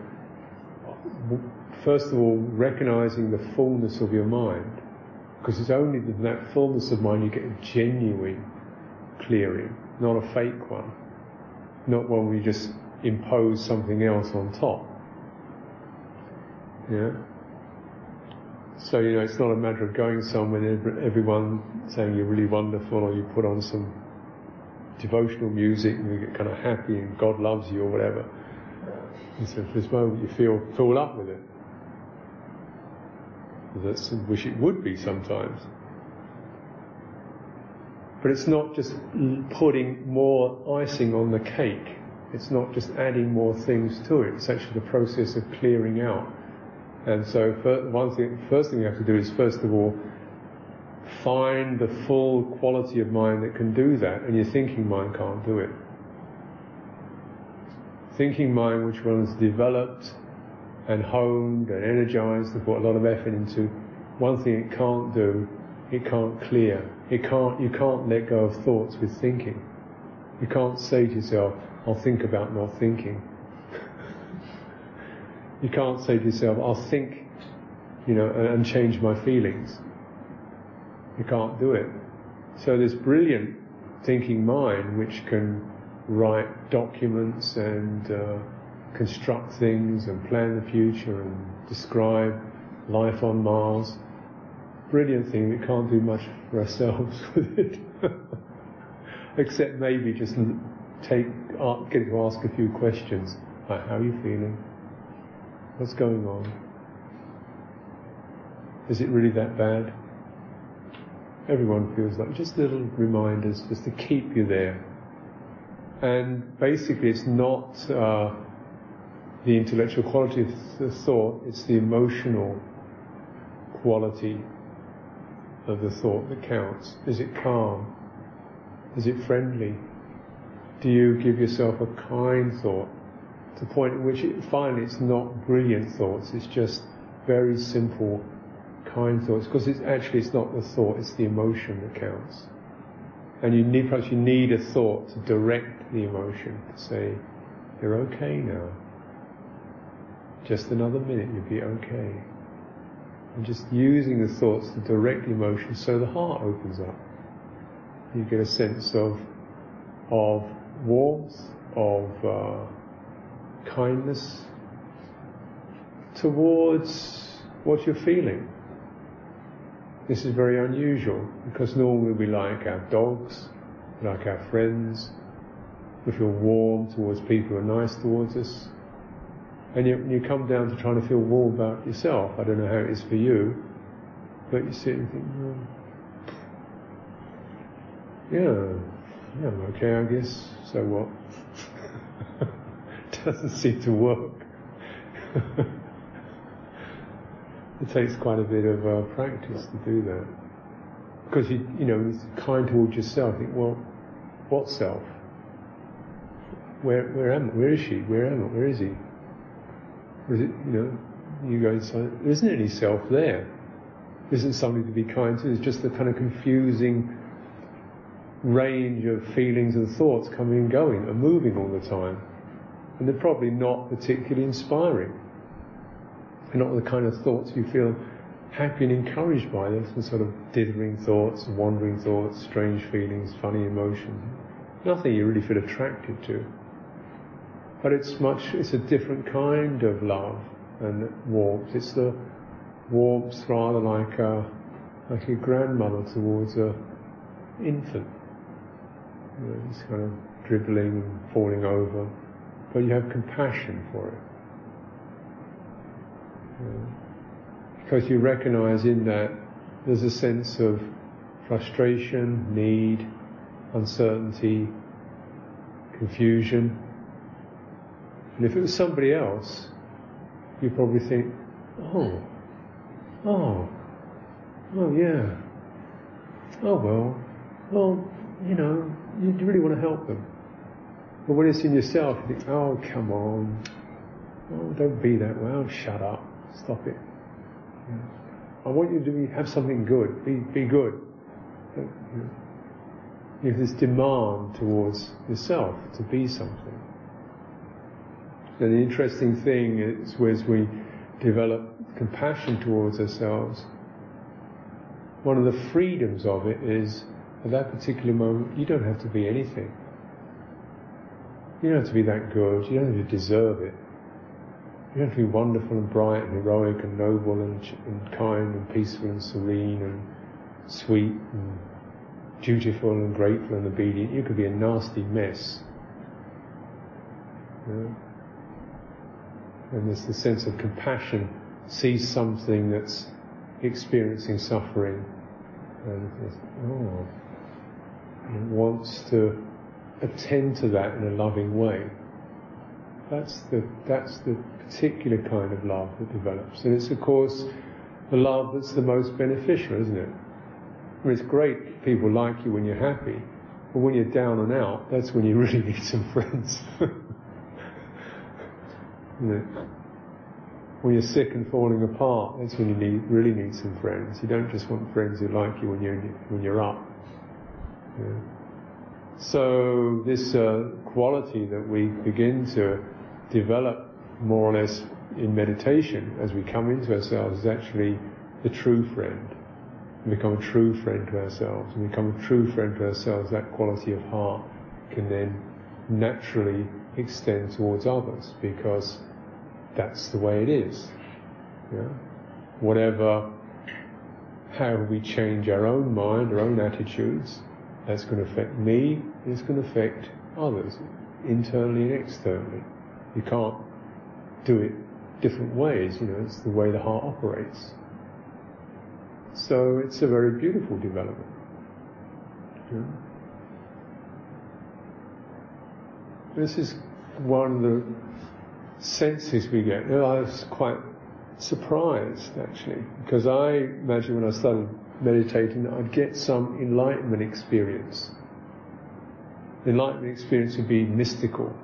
Speaker 1: first of all, recognizing the fullness of your mind. Because it's only in that fullness of mind you get a genuine clearing, not a fake one. Not one where you just impose something else on top. Yeah? So, you know, it's not a matter of going somewhere and everyone saying you're really wonderful or you put on some devotional music and you get kind of happy and God loves you or whatever. And so for this moment you feel full up with it. That's wish it would be sometimes. But it's not just putting more icing on the cake. It's not just adding more things to it. It's actually the process of clearing out. And so, one thing, first thing you have to do is first of all find the full quality of mind that can do that, and your thinking mind can't do it. Thinking mind, which one is developed and honed and energized and put a lot of effort into, one thing it can't do it can't clear. It can't, you can't let go of thoughts with thinking. You can't say to yourself, I'll think about not thinking. you can't say to yourself, I'll think, you know, and change my feelings. You can't do it. So this brilliant thinking mind which can write documents and uh, construct things and plan the future and describe life on Mars. Brilliant thing, we can't do much for ourselves with it. Except maybe just take, get to ask a few questions. Like, how are you feeling? What's going on? Is it really that bad? Everyone feels like just little reminders just to keep you there. And basically, it's not uh, the intellectual quality of the thought, it's the emotional quality of the thought that counts. Is it calm? Is it friendly? Do you give yourself a kind thought to the point at which it, finally it's not brilliant thoughts, it's just very simple kind thoughts because it's actually it's not the thought, it's the emotion that counts. And you need perhaps you need a thought to direct the emotion to say, You're okay now. Just another minute, you'll be okay. And just using the thoughts to direct the emotion so the heart opens up. You get a sense of of warmth, of uh, kindness towards what you're feeling. This is very unusual because normally we like our dogs, we like our friends, we feel warm towards people who are nice towards us. And you, you come down to trying to feel warm about yourself. I don't know how it is for you, but you sit and think, oh, yeah, yeah, I'm okay, I guess. So what? Doesn't seem to work. It takes quite a bit of uh, practice to do that. Because you, you know, it's kind towards yourself. think, well, what self? Where, where am I? Where is she? Where am I? Where is he? Is it, you know, you go inside, there isn't any self there. There isn't somebody to be kind to. It's just the kind of confusing range of feelings and thoughts coming and going and moving all the time. And they're probably not particularly inspiring. They're not the kind of thoughts you feel happy and encouraged by. They're some sort of dithering thoughts, wandering thoughts, strange feelings, funny emotions. Nothing you really feel attracted to. But it's much, it's a different kind of love and warmth. It's the warmth rather like a, like a grandmother towards a infant. You know, it's kind of dribbling and falling over. But you have compassion for it. Because you recognize in that there's a sense of frustration, need, uncertainty, confusion. And if it was somebody else, you'd probably think, oh, oh, oh yeah, oh well, well, you know, you really want to help them. But when it's in yourself, you think, oh, come on, oh, don't be that way, oh, shut up. Stop it. I want you to have something good. Be, be good. You have this demand towards yourself to be something. And the interesting thing is, as we develop compassion towards ourselves, one of the freedoms of it is, at that particular moment, you don't have to be anything. You don't have to be that good. You don't have to deserve it. You have to be wonderful and bright and heroic and noble and, and kind and peaceful and serene and sweet and dutiful and grateful and obedient. You could be a nasty mess. And there's the sense of compassion, sees something that's experiencing suffering and oh, and wants to attend to that in a loving way. That's the, that's the particular kind of love that develops. And it's, of course, the love that's the most beneficial, isn't it? I mean, it's great people like you when you're happy, but when you're down and out, that's when you really need some friends. when you're sick and falling apart, that's when you need, really need some friends. You don't just want friends who like you when you're, when you're up. Yeah. So this uh, quality that we begin to develop more or less in meditation as we come into ourselves is actually the true friend. We become a true friend to ourselves. And become a true friend to ourselves, that quality of heart can then naturally extend towards others because that's the way it is. Yeah? Whatever, how we change our own mind, our own attitudes, that's going to affect me, it's going to affect others, internally and externally. You can't do it different ways, you know, it's the way the heart operates. So it's a very beautiful development. This is one of the senses we get. I was quite surprised actually, because I imagine when I started meditating I'd get some enlightenment experience. Enlightenment experience would be mystical,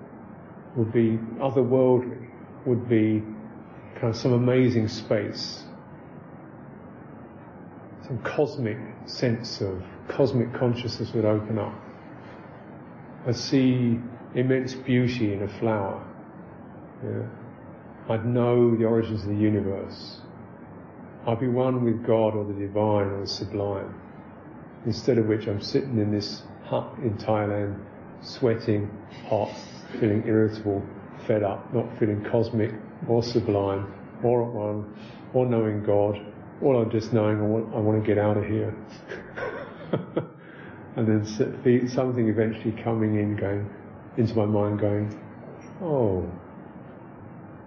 Speaker 1: would be otherworldly, would be kind of some amazing space, some cosmic sense of cosmic consciousness would open up. I see immense beauty in a flower. Yeah. I'd know the origins of the universe. I'd be one with God or the divine or the sublime. Instead of which I'm sitting in this hut in Thailand, sweating, hot, feeling irritable, fed up, not feeling cosmic or sublime or at one or knowing God. All I'm just knowing I want, I want to get out of here. and then something eventually coming in, going into my mind, going, oh,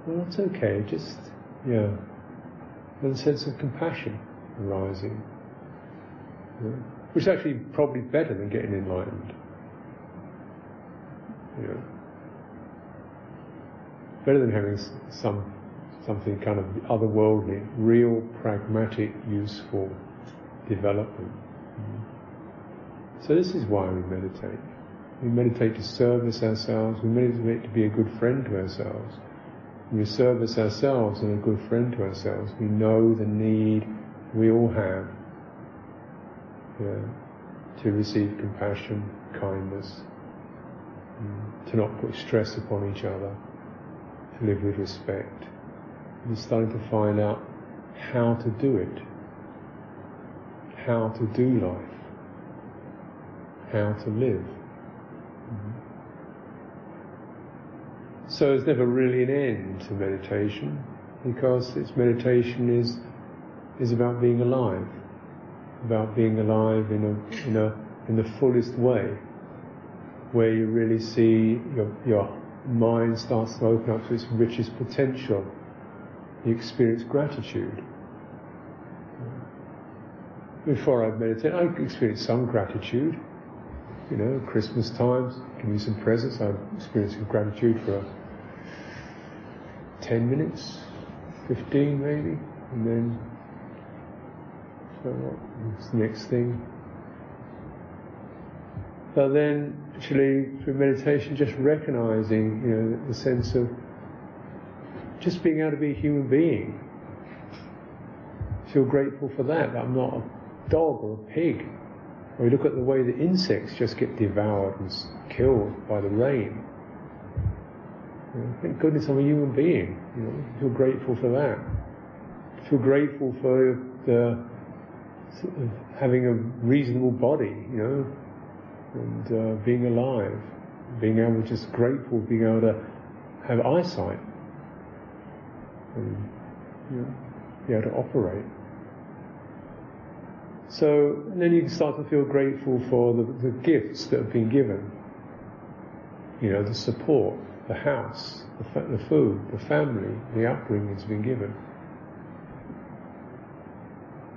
Speaker 1: well, that's okay. Just yeah, and a sense of compassion arising, yeah. which is actually probably better than getting enlightened. Yeah. Better than having some something kind of otherworldly, real, pragmatic, useful development. Mm-hmm. So this is why we meditate. We meditate to service ourselves. We meditate to be a good friend to ourselves. we service ourselves and a good friend to ourselves. We know the need we all have yeah, to receive compassion, kindness, mm, to not put stress upon each other, to live with respect. We're starting to find out how to do it, how to do life, how to live. So there's never really an end to meditation because its meditation is is about being alive, about being alive in a in a in the fullest way, where you really see your your mind starts to open up to its richest potential. You experience gratitude. Before I meditate, I experience some gratitude. You know, Christmas times, give me some presents. I'm experiencing gratitude for 10 minutes, 15 maybe, and then so what's the next thing? But then actually through meditation just recognizing, you know, the sense of just being able to be a human being. Feel grateful for that, that I'm not a dog or a pig. Or you look at the way the insects just get devoured and killed by the rain. You know, thank goodness I'm a human being. You know, feel grateful for that. Feel grateful for the sort of having a reasonable body, you know, and uh, being alive, being able just grateful, being able to have eyesight, and you know, be able to operate. So then you start to feel grateful for the, the gifts that have been given. You know, the support, the house, the, the food, the family, the upbringing that's been given.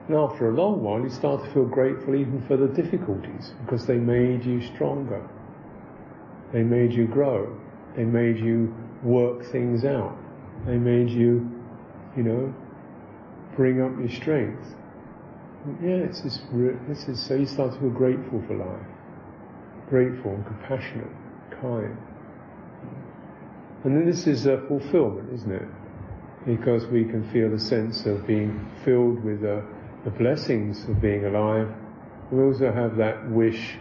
Speaker 1: And after a long while, you start to feel grateful even for the difficulties because they made you stronger. They made you grow. They made you work things out. They made you, you know, bring up your strength. Yeah, it's this, this is, so you start to feel grateful for life. Grateful and compassionate, kind. And then this is a fulfillment, isn't it? because we can feel a sense of being filled with the, the blessings of being alive. We also have that wish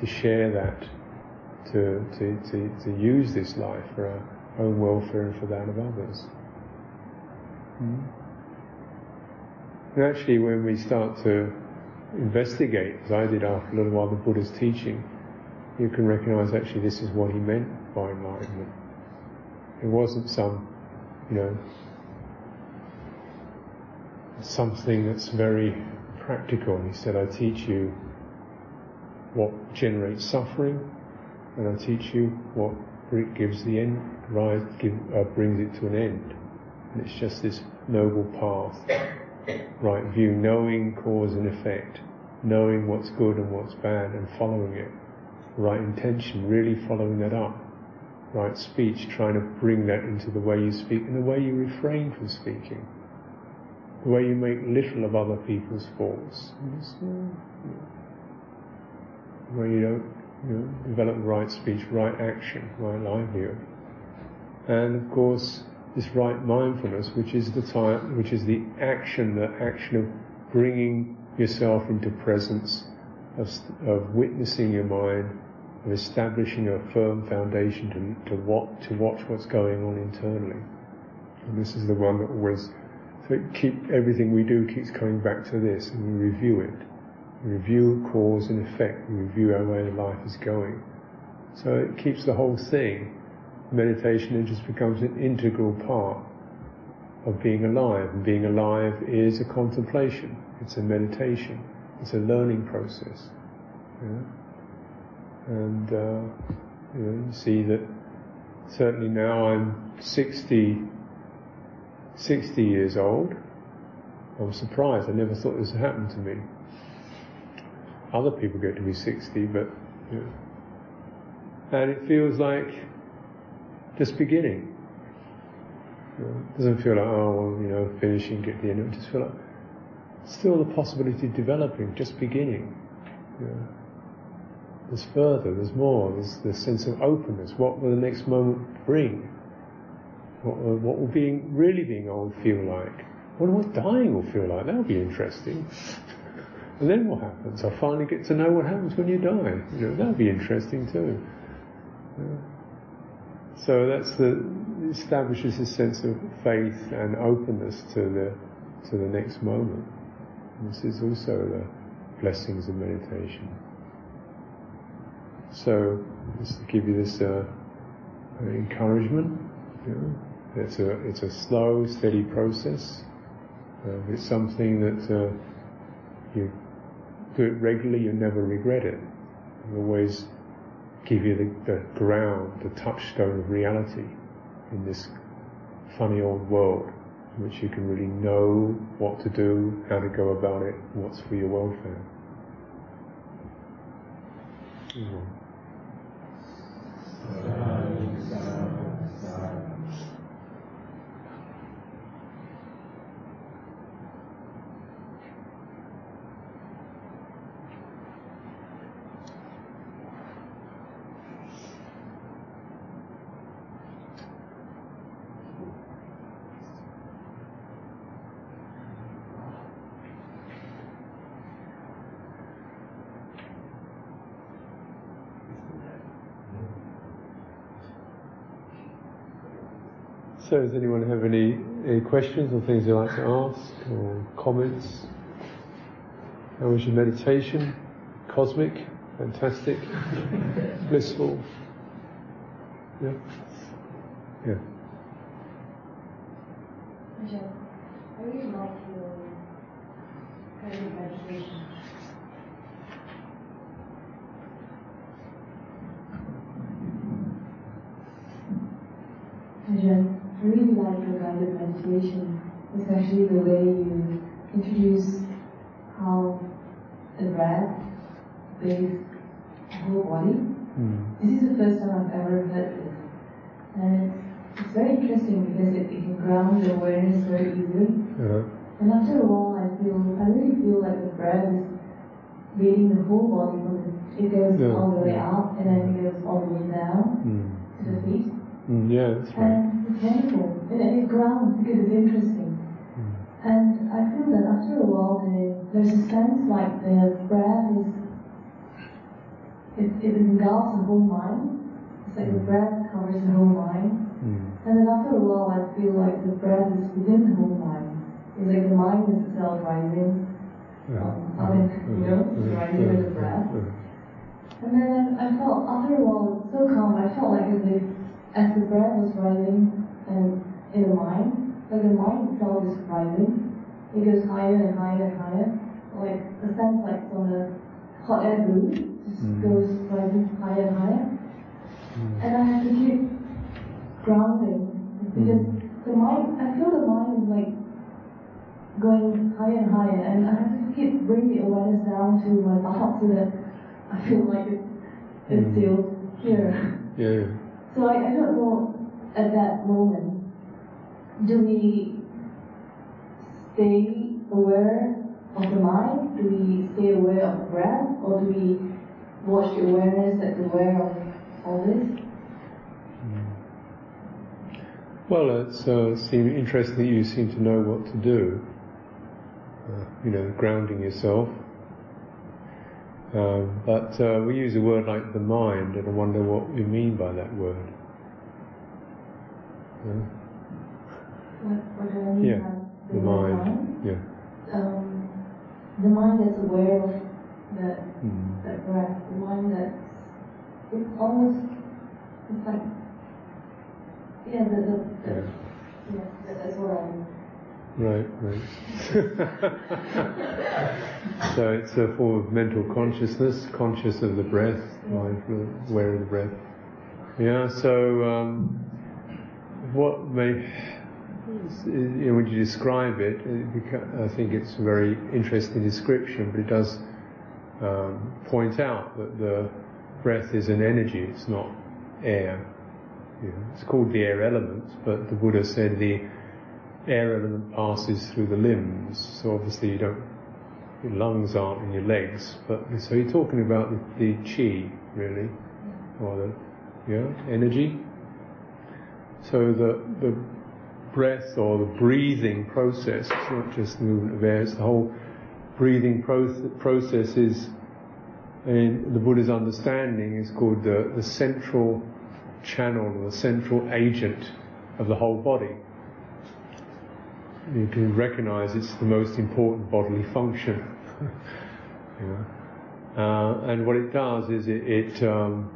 Speaker 1: to share that, to, to, to, to use this life for our own welfare and for that of others. Hmm? And actually, when we start to investigate, as I did after a little while, the Buddha's teaching, you can recognize actually this is what he meant by enlightenment. It wasn't some, you know, something that's very practical. He said, I teach you what generates suffering, and I teach you what gives the end, rise, give, uh, brings it to an end. And it's just this noble path, right view, knowing cause and effect, knowing what's good and what's bad, and following it. Right intention, really following that up. Right speech, trying to bring that into the way you speak and the way you refrain from speaking the way you make little of other people's faults, where you don't you know, develop right speech, right action, right livelihood, and of course this right mindfulness, which is the time, which is the action, the action of bringing yourself into presence, of, of witnessing your mind, of establishing a firm foundation to, to, what, to watch what's going on internally. And this is the one that always so keep everything we do keeps coming back to this, and we review it. We review cause and effect. We review our way of life is going. So it keeps the whole thing. Meditation it just becomes an integral part of being alive. And being alive is a contemplation. It's a meditation. It's a learning process. And uh, you, know, you see that certainly now I'm 60 60 years old. I was surprised. I never thought this would happen to me. Other people get to be 60, but you know. and it feels like just beginning. You know, it doesn't feel like oh well, you know finishing, get the end. It just feel like still the possibility of developing, just beginning. You know. There's further, there's more, there's the sense of openness. What will the next moment bring? What, uh, what will being really being old feel like? What what dying will feel like? That'll be interesting. and then what happens? I finally get to know what happens when you die. You know, that'll be interesting too. Yeah. So that's the establishes a sense of faith and openness to the to the next moment. This is also the blessings of meditation. So, just to give you this uh, encouragement, it's a, it's a slow, steady process. Uh, it's something that uh, you do it regularly, you never regret it. You always give you the, the ground, the touchstone of reality in this funny old world in which you can really know what to do, how to go about it, what's for your welfare. Mm-hmm. So does anyone have any, any questions or things they'd like to ask or comments? How was your meditation? Cosmic? Fantastic? Blissful? Yeah? Yeah.
Speaker 2: I really like your kind of meditation. Ajahn, I really like your guided meditation, especially the way you introduce how the breath bathes the whole body. Mm. This is the first time I've ever heard this. And it's, it's very interesting because it, it can ground the awareness very easily. Uh-huh. And after a while, I feel, I really feel like the breath is bathing the whole body. It goes yeah. all the way up and then it goes all the way down mm. to the feet.
Speaker 1: Mm, yeah, that's right.
Speaker 2: And it's painful. And it grounds because it's interesting.
Speaker 1: Mm.
Speaker 2: And I feel that after a while, the, there's a sense like the breath is, it, it engulfs the whole mind. It's like the
Speaker 1: Mm.
Speaker 2: breath covers the whole mind.
Speaker 1: Mm.
Speaker 2: And then after a while, I feel like the breath is within the whole mind. It's like the mind is itself rising.
Speaker 1: Yeah.
Speaker 2: Um, I mean, you know,
Speaker 1: Yeah.
Speaker 2: rising with the breath.
Speaker 1: Yeah.
Speaker 2: And then I felt after a while it's so calm. I felt like as if as the breath was rising and in the mind, like the mind itself is rising. It goes higher and higher and higher. Like the sense like from the hot air balloon just
Speaker 1: Mm.
Speaker 2: goes rising higher and higher.
Speaker 1: Mm.
Speaker 2: And I have to keep grounding because
Speaker 1: Mm.
Speaker 2: the mind I feel the mind is like going higher and higher and I have to keep bring the awareness down to my thoughts so that I feel like it, it's
Speaker 1: Mm.
Speaker 2: still here.
Speaker 1: Yeah.
Speaker 2: So I, I don't know at that moment, do we stay aware of the mind? Do we stay aware of breath? Or do we watch the awareness that's aware of all this?
Speaker 1: Well, it's uh, interesting that you seem to know what to do. Uh, you know, grounding yourself. Um, but uh, we use a word like the mind, and I wonder what we mean by that word. Yeah?
Speaker 2: What, what do I mean
Speaker 1: Yeah,
Speaker 2: by
Speaker 1: the mind. Yeah.
Speaker 2: Um, the mind that's aware of that,
Speaker 1: Mm.
Speaker 2: that breath, the mind that's, it's almost, it's like, yeah, the, the, the
Speaker 1: Yeah.
Speaker 2: yeah, that, that's what I mean.
Speaker 1: Right, right. so it's a form of mental consciousness, conscious of the breath, mindful, aware of the breath. Yeah. So, um, what may, you know, when you describe it, I think it's a very interesting description, but it does um, point out that the breath is an energy; it's not air. It's called the air element, but the Buddha said the air element passes through the limbs, so obviously you don't, your lungs aren't in your legs, but so you're talking about the, the chi, really, or the, yeah, energy. So the, the breath or the breathing process, it's not just the movement of air, it's the whole breathing pro- process is, in the Buddha's understanding, is called the, the central channel the central agent of the whole body you can recognize it's the most important bodily function. uh, and what it does is it, it um,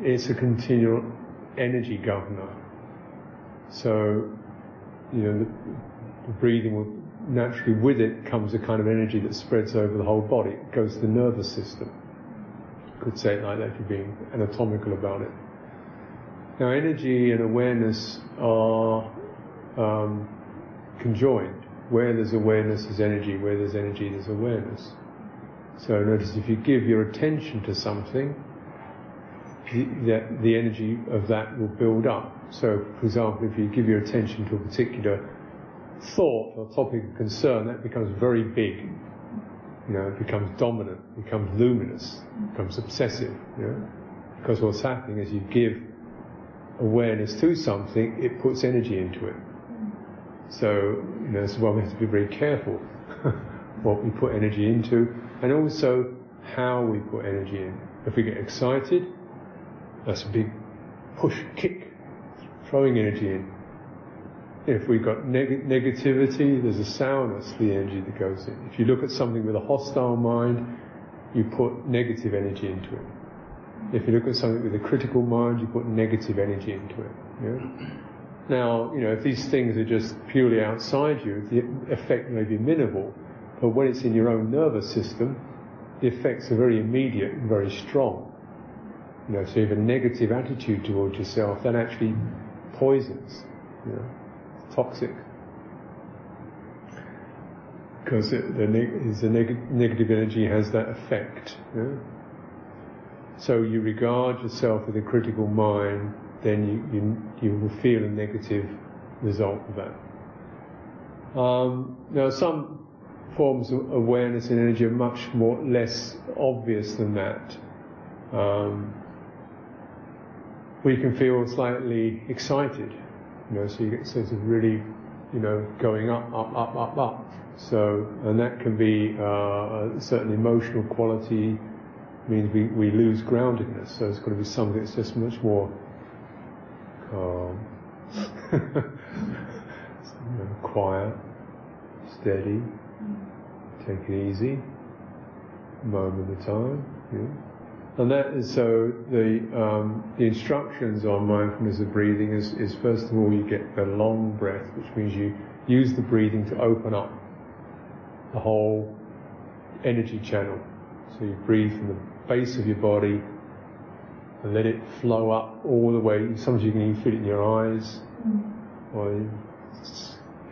Speaker 1: it's a continual energy governor. So, you know, the, the breathing will naturally with it comes a kind of energy that spreads over the whole body. It goes to the nervous system. You could say it like that if you're being anatomical about it. Now, energy and awareness are um, conjoined. Where there's awareness, there's energy. Where there's energy, there's awareness. So notice if you give your attention to something, the, the energy of that will build up. So, for example, if you give your attention to a particular thought or topic of concern, that becomes very big. You know, it becomes dominant, becomes luminous, becomes obsessive. You know? Because what's happening is you give awareness to something, it puts energy into it. So, you know, this is why we have to be very careful what we put energy into, and also how we put energy in. If we get excited, that's a big push, kick, throwing energy in. If we've got neg- negativity, there's a sourness to the energy that goes in. If you look at something with a hostile mind, you put negative energy into it. If you look at something with a critical mind, you put negative energy into it. Yeah? Now, you know, if these things are just purely outside you, the effect may be minimal, but when it's in your own nervous system, the effects are very immediate and very strong. You know, so you have a negative attitude towards yourself, that actually poisons, you know, it's toxic. Because it, the, neg- the neg- negative energy has that effect. Yeah? So you regard yourself with a critical mind, then you, you, you will feel a negative result of that. Um, now, some forms of awareness and energy are much more less obvious than that. Um, we can feel slightly excited, you know, so you get a sense of really, you know, going up, up, up, up, up. So, and that can be uh, a certain emotional quality, means we, we lose groundedness. So it's got to be something that's just much more you quiet, steady, take it easy, moment at a time. Yeah. And that is so the um, the instructions on mindfulness of breathing is, is first of all you get the long breath, which means you use the breathing to open up the whole energy channel. So you breathe from the base of your body and let it flow up all the way. Sometimes you can even feel it in your eyes or your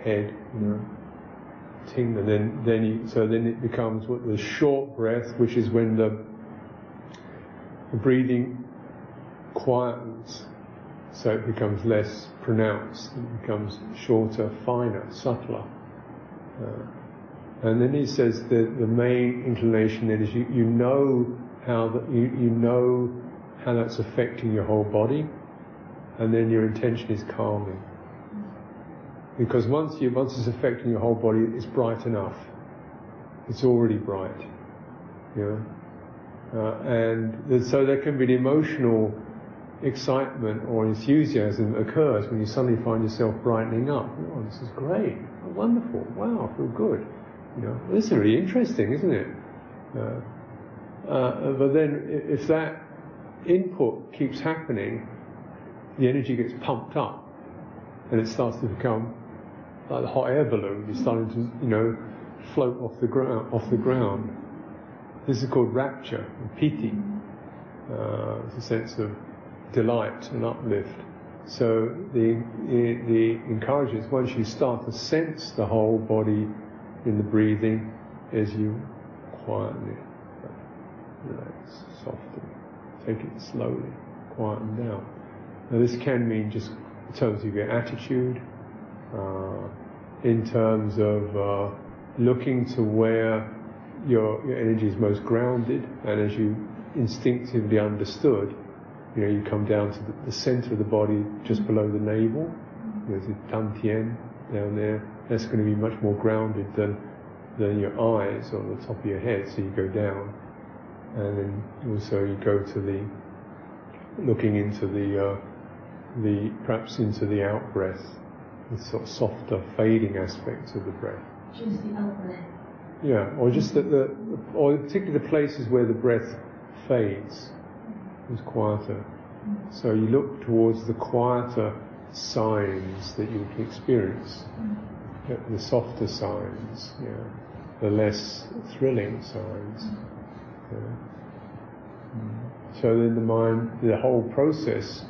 Speaker 1: head, you know, ting, and then then you, so then it becomes what the short breath, which is when the, the breathing quietens, so it becomes less pronounced. It becomes shorter, finer, subtler. Uh, and then he says that the main inclination then is you, you know how that you, you know how that's affecting your whole body, and then your intention is calming. Because once you once it's affecting your whole body, it's bright enough. It's already bright, you know. Uh, and so there can be an emotional excitement or enthusiasm occurs when you suddenly find yourself brightening up. Oh, this is great! Oh, wonderful! Wow, I feel good. You know, this is really interesting, isn't it? Uh, uh, but then, if that input keeps happening, the energy gets pumped up, and it starts to become like the hot air balloon. You're starting to, you know, float off the ground. Off the ground. This is called rapture, piti. Uh, it's a sense of delight and uplift. So the, the, the encourages once you start to sense the whole body in the breathing as you quietly relax, soften, take it slowly, quieten down. Now this can mean just in terms of your attitude, uh, in terms of uh, looking to where your, your energy is most grounded, and as you instinctively understood, you know, you come down to the, the center of the body just below the navel. There's a dantian down there that's going to be much more grounded than, than your eyes or the top of your head, so you go down. And then also you go to the, looking into the, uh, the, perhaps into the out breath, the sort of softer, fading aspects of the breath.
Speaker 2: Just the out breath.
Speaker 1: Yeah, or just that the, or particularly the places where the breath fades, is quieter. Mm. So you look towards the quieter signs that you can experience mm. the softer signs, yeah, the less thrilling signs. Mm. So then the mind, the whole process,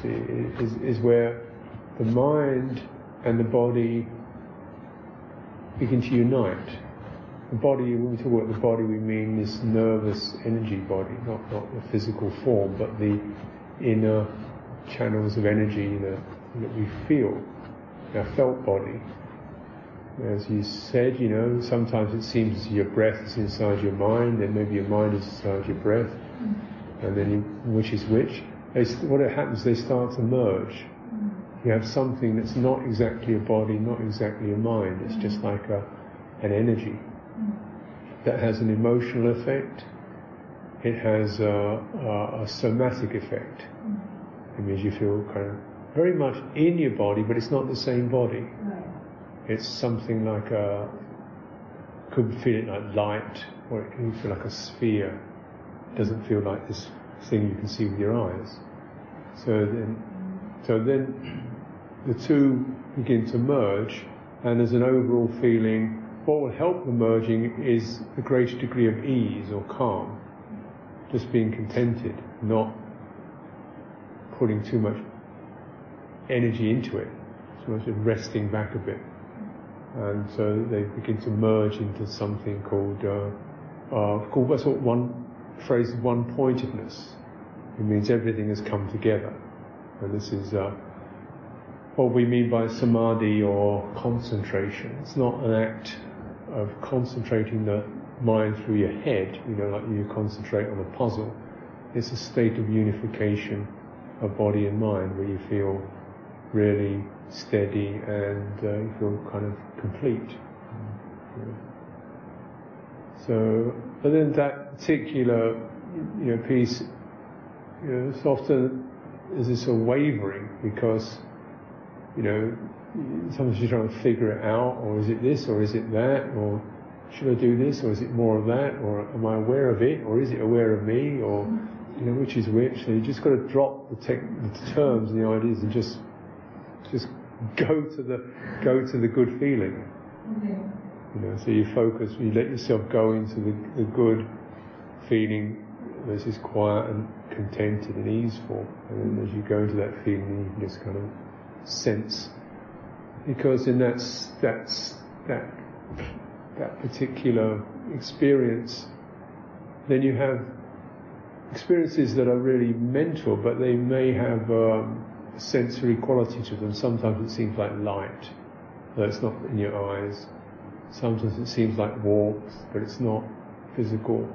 Speaker 1: see, is, is where the mind and the body begin to unite. The body, when we talk about the body, we mean this nervous energy body, not, not the physical form, but the inner channels of energy that, that we feel, our felt body. As you said, you know, sometimes it seems your breath is inside your mind, then maybe your mind is inside your breath, mm. and then you, which is which. It's, what happens, they start to merge. Mm. You have something that's not exactly a body, not exactly a mind. It's just mm. like a, an energy that has an emotional effect. It has a, a, a somatic effect. It means you feel kind of very much in your body, but it's not the same body. It's something like a could feel it like light, or it can feel like a sphere. It doesn't feel like this thing you can see with your eyes. So then, so then the two begin to merge, and there's an overall feeling. What will help the merging is a greater degree of ease or calm, just being contented, not putting too much energy into it, so much resting back a bit. And so they begin to merge into something called, uh, uh, called what's what one phrase, one pointedness. It means everything has come together. And this is uh, what we mean by samadhi or concentration. It's not an act of concentrating the mind through your head, you know, like you concentrate on a puzzle. It's a state of unification of body and mind where you feel really steady and uh, you feel kind of complete. So, but then that particular, you know, piece, you know, it's often is this a wavering because, you know, sometimes you're trying to figure it out, or is it this, or is it that, or should I do this, or is it more of that, or am I aware of it, or is it aware of me, or you know, which is which? So you just got to drop the, the terms and the ideas and just just go to the go to the good feeling. You know, so you focus, you let yourself go into the, the good feeling, which is quiet and contented and easeful, and then as you go into that feeling, you can just kind of sense, because in that's that's that that particular experience, then you have experiences that are really mental, but they may have um, sensory quality to them. Sometimes it seems like light, though it's not in your eyes. Sometimes it seems like warmth, but it's not physical.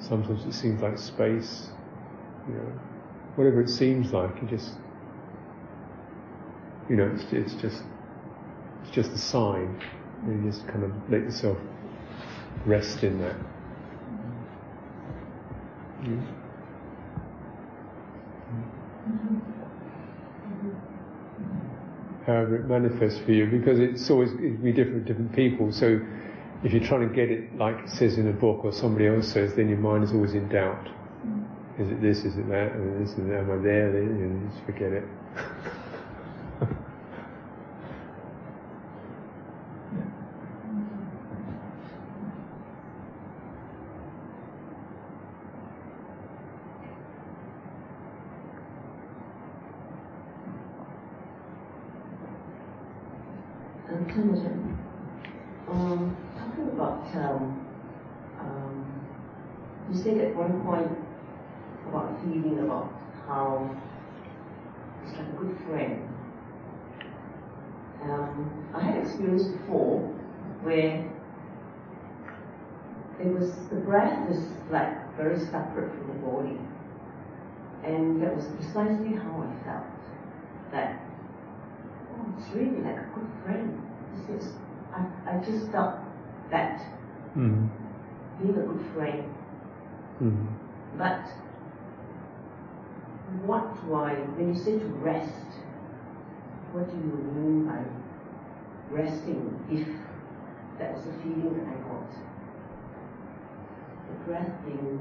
Speaker 1: Sometimes it seems like space. You know, whatever it seems like, you just, you know, it's, it's just, it's just a sign. You just kind of let yourself rest in that. Mm. Uh, However it manifests for you, because it's always it be different different people. So if you're trying to get it like it says in a book or somebody else says, then your mind is always in doubt. Is it this? Is it that? And this? And am I there? Just forget it.
Speaker 3: Um, Tan Ajahn, um, talking about, um, um, you said at one point about feeling about how it's like a good friend. Um, I had experience before where it was the breath is like very separate from the body, and that was precisely how I felt. That oh, it's really like a good friend. This is I, I just felt that
Speaker 1: Mm.
Speaker 3: being a good friend.
Speaker 1: Mm.
Speaker 3: But what do I, when you say to rest, what do you mean by resting if that was a feeling that I got? The breath being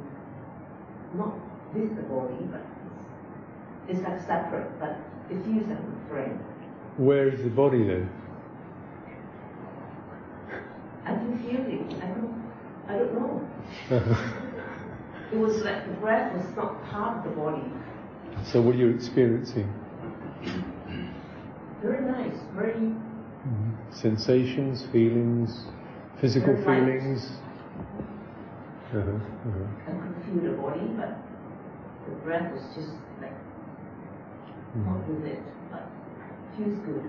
Speaker 3: not with the body, but it's, it's like separate, but it feels like a friend.
Speaker 1: Where is the body then?
Speaker 3: I can feel it. I don't, I don't know. It was like the breath was not part of the body.
Speaker 1: So what are you experiencing?
Speaker 3: Very nice, very
Speaker 1: Mm. Sensations, feelings, physical
Speaker 3: Very
Speaker 1: feelings. Uh-huh, uh-huh.
Speaker 3: I could feel the body, but the breath was just like not
Speaker 1: Mm.
Speaker 3: with it, but feels good.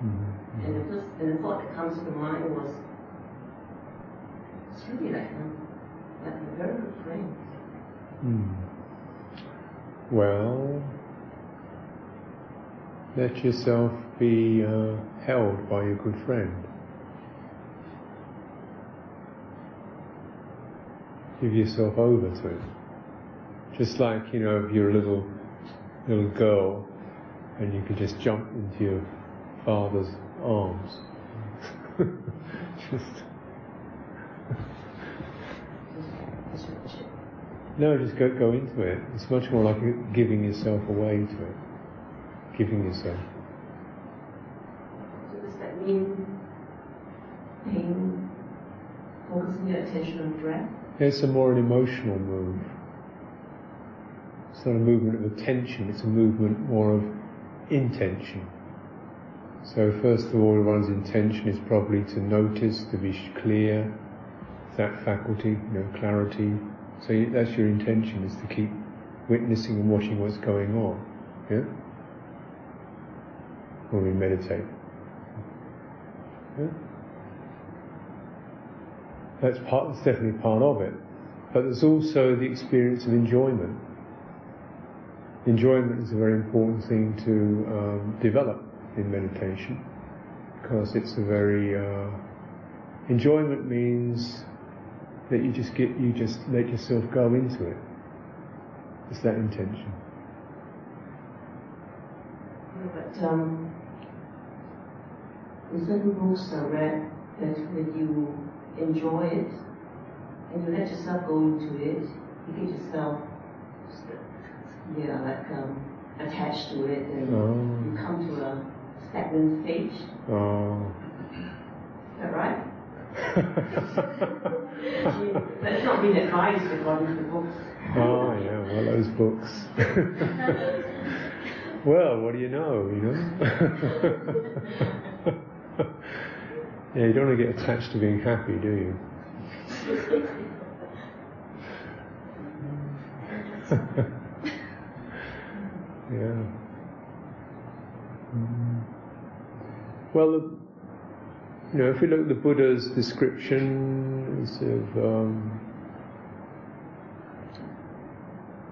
Speaker 1: Mm.
Speaker 3: And the first, and the thought that comes to mind was, it's really like a, like a very good friend.
Speaker 1: Mm. Well, let yourself be uh, held by your good friend. Give yourself over to it. Just like, you know, if you're a little little girl and you could just jump into your father's arms. just No, just go, go into it. It's much more like giving yourself away to it. Giving yourself.
Speaker 3: so does that mean paying, focusing your attention on breath?
Speaker 1: It's a more an emotional move. It's not a movement of attention, it's a movement more of intention. So first of all, one's intention is probably to notice, to be clear, that faculty, you know, clarity. So you, that's your intention, is to keep witnessing and watching what's going on. Yeah? When we meditate. Yeah? That's part, that's definitely part of it. But there's also the experience of enjoyment. enjoyment is a very important thing to um, develop in meditation because it's a very uh, enjoyment means that you just get you just let yourself go into it. It's that intention.
Speaker 3: But um, in certain books I read that when you enjoy it and you let yourself go into it, you get yourself, yeah, like um, attached to it, and
Speaker 1: Oh.
Speaker 3: you come to a stagnant stage.
Speaker 1: Oh.
Speaker 3: Is that right? That's not been advised to the books.
Speaker 1: Oh yeah, well those books. well, what do you know, you know? yeah, you don't want to get attached to being happy, do you? yeah. Mm. Well, the, you know, if we look at the Buddha's description of um,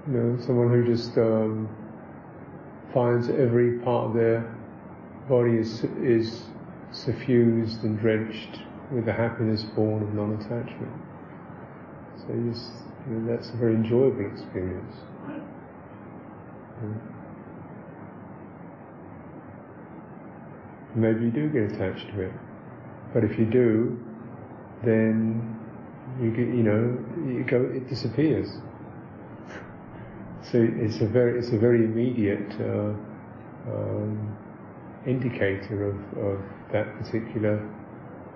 Speaker 1: you know, someone who just um, finds every part of their body is is suffused and drenched with the happiness born of non-attachment. So you just, you know, that's a very enjoyable experience. Yeah. Maybe you do get attached to it, but if you do, then you you know, you go, it disappears. So it's a very, it's a very immediate uh, um, indicator of, of that particular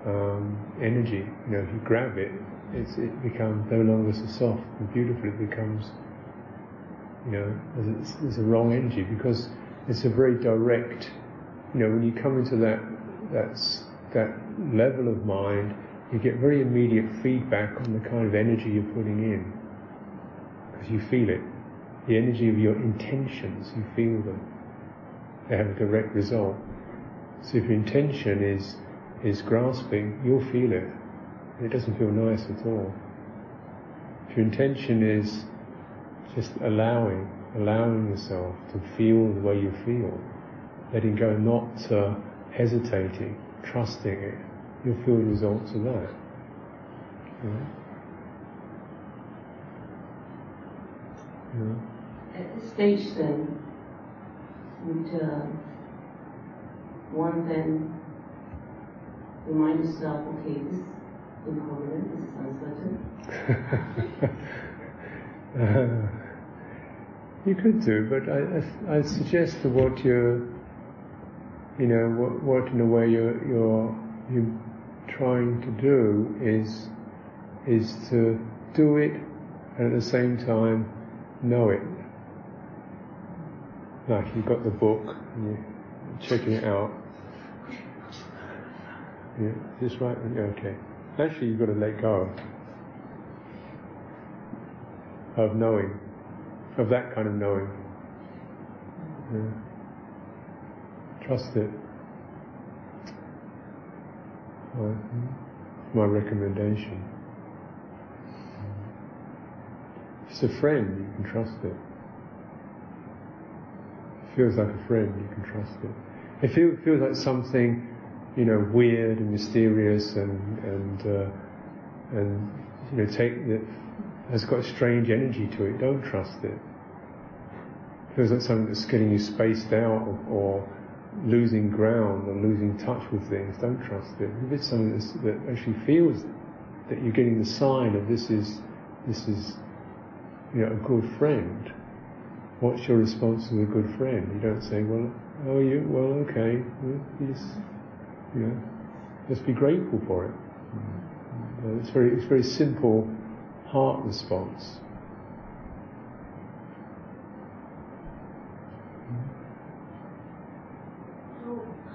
Speaker 1: um, energy. You know, if you grab it, it's, it becomes no longer so soft and beautiful. It becomes, you know, there's, there's a wrong energy because it's a very direct. You know, when you come into that that's that level of mind, you get very immediate feedback on the kind of energy you're putting in because you feel it. The energy of your intentions, you feel them. They have a direct result. So if your intention is is grasping, you'll feel it. It doesn't feel nice at all. If your intention is just allowing, allowing yourself to feel the way you feel, letting go, not uh, hesitating, trusting it, you'll feel the results of that. Yeah. Yeah.
Speaker 3: At this stage, then, would uh, one then remind yourself, okay, this is impermanent, this is uncertain.
Speaker 1: Uh, you could do, but I, I, I suggest that what you're, you know, what, what in a way you're, you're, you're trying to do is, is to do it and at the same time know it. Like you've got the book and you're checking it out. Yeah, is this right? Okay. Actually, you've got to let go of knowing, of that kind of knowing. Yeah. Trust it. My, my recommendation. If it's a friend, you can trust it. It feels like a friend, you can trust it. If it feels like something, you know, weird and mysterious and and uh, and you know, take that has got a strange energy to it, don't trust it. Feels like something that's getting you spaced out or, or losing ground or losing touch with things, don't trust it. If it's something that's, that actually feels that you're getting the sign of this is this is you know a good friend, what's your response to a good friend? You don't say, well, oh, you well, okay, well, you just you know, just be grateful for it. Uh, It's very it's very simple heart response.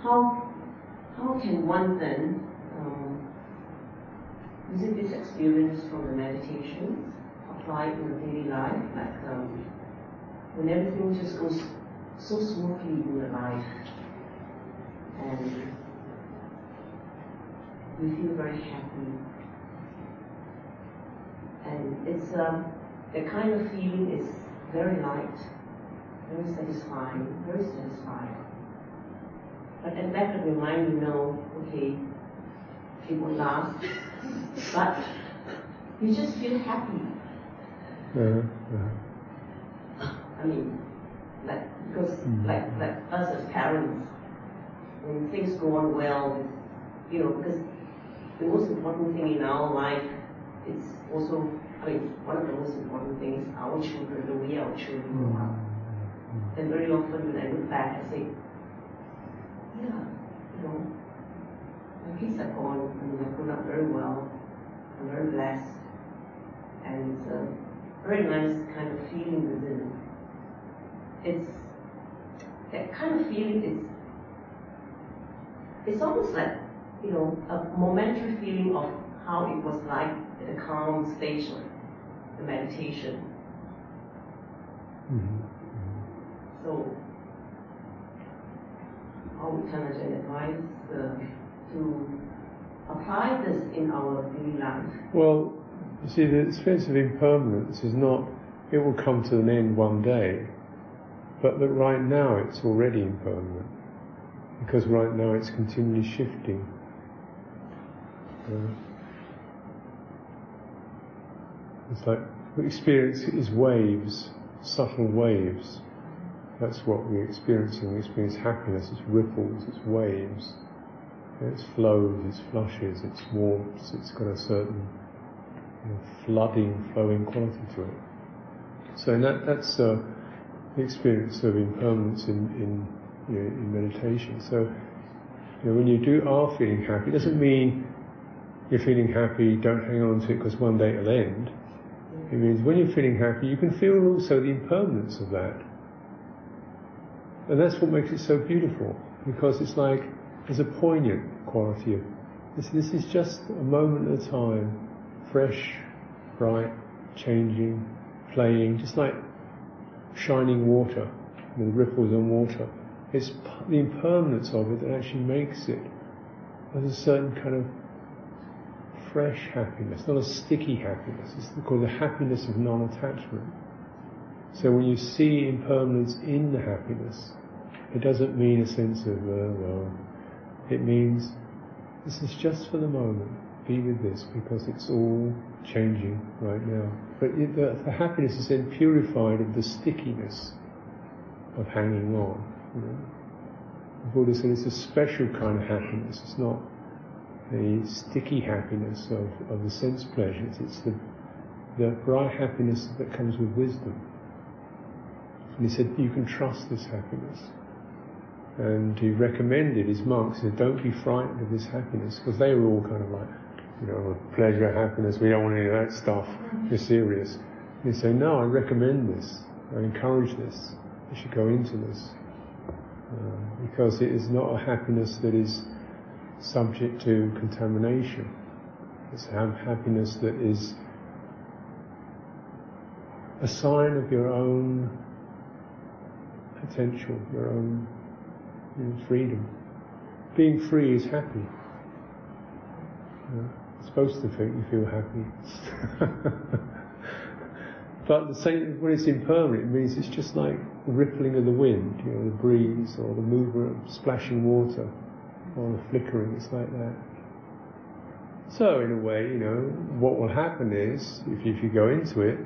Speaker 3: How, how can one then, um, using this experience from the meditations, apply in the daily life, like um, when everything just goes so smoothly in your life, and we feel very happy, and it's um, the kind of feeling is very light, very satisfying, very satisfying. But at the back of your mind, you know, okay, it won't last, but you just feel happy.
Speaker 1: Uh-huh. uh-huh.
Speaker 3: I mean, like because
Speaker 1: Mm.
Speaker 3: like like us as parents, when things go on well, you know, because the most important thing in our life is also, I mean, one of the most important things is our children, the way our children grow up. And very often when I look back, I say, yeah, you know, my kids are gone, I mean, they've grown up very well, I'm very blessed, and it's a very nice kind of feeling within. It's that kind of feeling is, it's almost like, you know, a momentary feeling of how it was like at the calm stage of the meditation.
Speaker 1: Mhm.
Speaker 3: So, kind of advise uh, to apply this in our daily life.
Speaker 1: Well, you see, the experience of impermanence is not, it will come to an end one day, but that right now it's already impermanent, because right now it's continually shifting. Uh, it's like, experience is waves, subtle waves. That's what we're experiencing. We experience happiness, it's ripples, it's waves. It's flows, it's flushes, it's warmth, it's got a certain you know, flooding, flowing quality to it. So that, that's uh, the experience of impermanence in, in, you know, in meditation. So you know, when you do are feeling happy, it doesn't mean you're feeling happy, don't hang on to it because one day it'll end. It means when you're feeling happy, you can feel also the impermanence of that. And that's what makes it so beautiful, because it's like there's a poignant quality this. This is just a moment at a time, fresh, bright, changing, playing, just like shining water, with ripples on water. It's the impermanence of it that actually makes it. There's a certain kind of fresh happiness, not a sticky happiness. It's called the happiness of non-attachment. So when you see impermanence in the happiness, it doesn't mean a sense of, uh, well, it means this is just for the moment. Be with this because it's all changing right now. But it, the, the happiness is then purified of the stickiness of hanging on. You know? The Buddha said it's a special kind of happiness. It's not the sticky happiness of, of the sense pleasures. It's the, the bright happiness that comes with wisdom. And he said, you can trust this happiness. And he recommended his monks, he said, don't be frightened of this happiness, because they were all kind of like, you know, pleasure, happiness, we don't want any of that stuff, we're serious. And he said, no, I recommend this, I encourage this, you should go into this. Uh, because it is not a happiness that is subject to contamination. It's a happiness that is a sign of your own potential, your own you know, freedom. Being free is happy. You supposed to feel you feel happy. but the same when it's impermanent, it means it's just like the rippling of the wind, you know, the breeze or the movement of splashing water or the flickering. It's like that. So in a way, you know, what will happen is if if you go into it,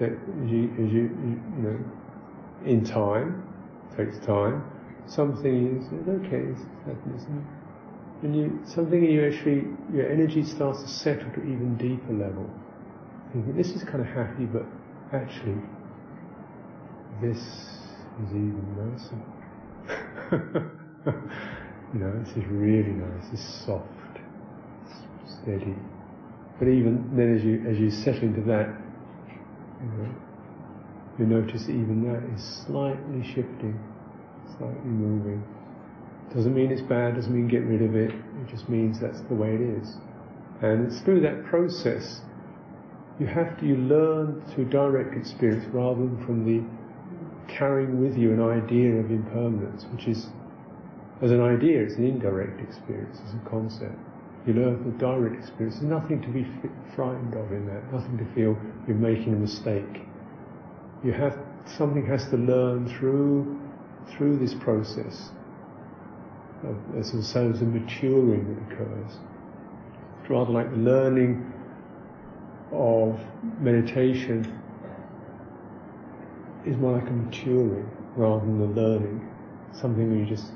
Speaker 1: that as you, as you, you know, in time, takes time, something is okay, it's. And you, something in you actually, your energy starts to settle to even deeper level. Thinking, this is kind of happy, but actually, this is even nicer. you know, this is really nice, it's soft, it's steady. But even then, as you as you settle into that, you know, you notice that even that is slightly shifting, slightly moving. Doesn't mean it's bad, doesn't mean get rid of it, it just means that's the way it is. And it's through that process you have to you learn through direct experience rather than from the carrying with you an idea of impermanence, which is as an idea it's an indirect experience, as a concept. You learn the direct experience. There's nothing to be frightened of in that, nothing to feel you're making a mistake. You have something has to learn through through this process. As a sense of maturing that occurs. It's rather like the learning of meditation is more like a maturing rather than the learning. Something where you just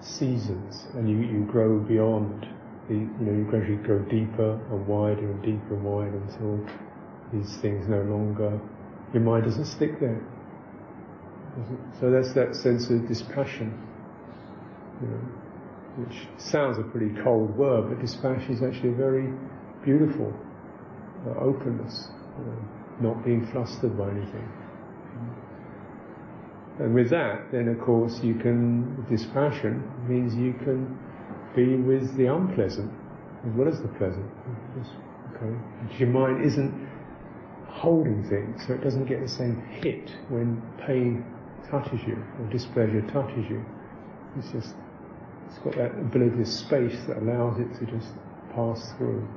Speaker 1: seasons and you, you grow beyond the, you know, you gradually go deeper and wider and deeper and wider until these things no longer, your mind doesn't stick there. So that's that sense of dispassion, you know, which sounds a pretty cold word, but dispassion is actually a very beautiful uh, openness, you know, not being flustered by anything. And with that, then of course you can, dispassion means you can be with the unpleasant as well as the pleasant. Okay. Your mind isn't holding things, so it doesn't get the same hit when pain touches you or displeasure touches you. It's just, it's got that ability of space that allows it to just pass through.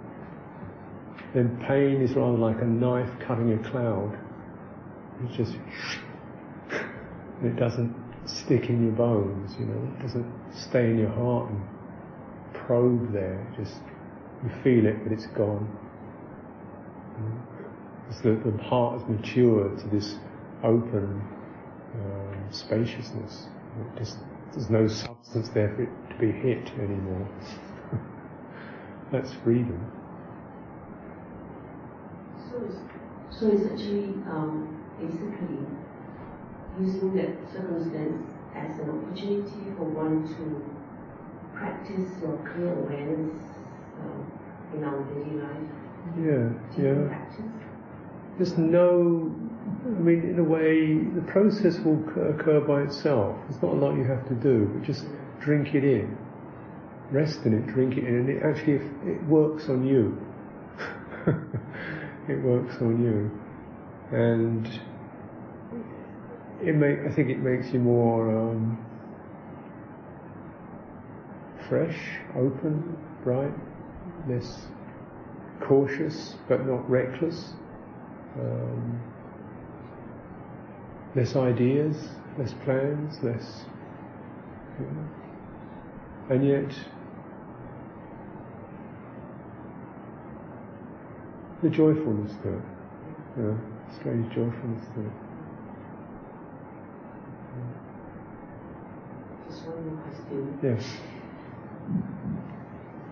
Speaker 1: Then pain is rather like a knife cutting a cloud. It's just, it doesn't stick in your bones, you know, it doesn't stay in your heart and probe there. Just you feel it, but it's gone. It's the heart has matured to this open um, spaciousness. Just, there's no substance there for it to be hit anymore. That's freedom.
Speaker 3: So it's, so it's actually um, basically using that circumstance as an opportunity for one to practice or clear awareness um, in our daily life?
Speaker 1: Yeah, yeah.
Speaker 3: Practice?
Speaker 1: There's no, I mean, in a way, the process will occur by itself. There's not a lot you have to do, but just drink it in. Rest in it, drink it in, and it actually it works on you. it works on you. And it make, I think it makes you more um, fresh, open, bright, less cautious but not reckless, um, less ideas, less plans, less. You know, and yet, the joyfulness it, you know, strange joyfulness it.
Speaker 3: Just one more question.
Speaker 1: Yes.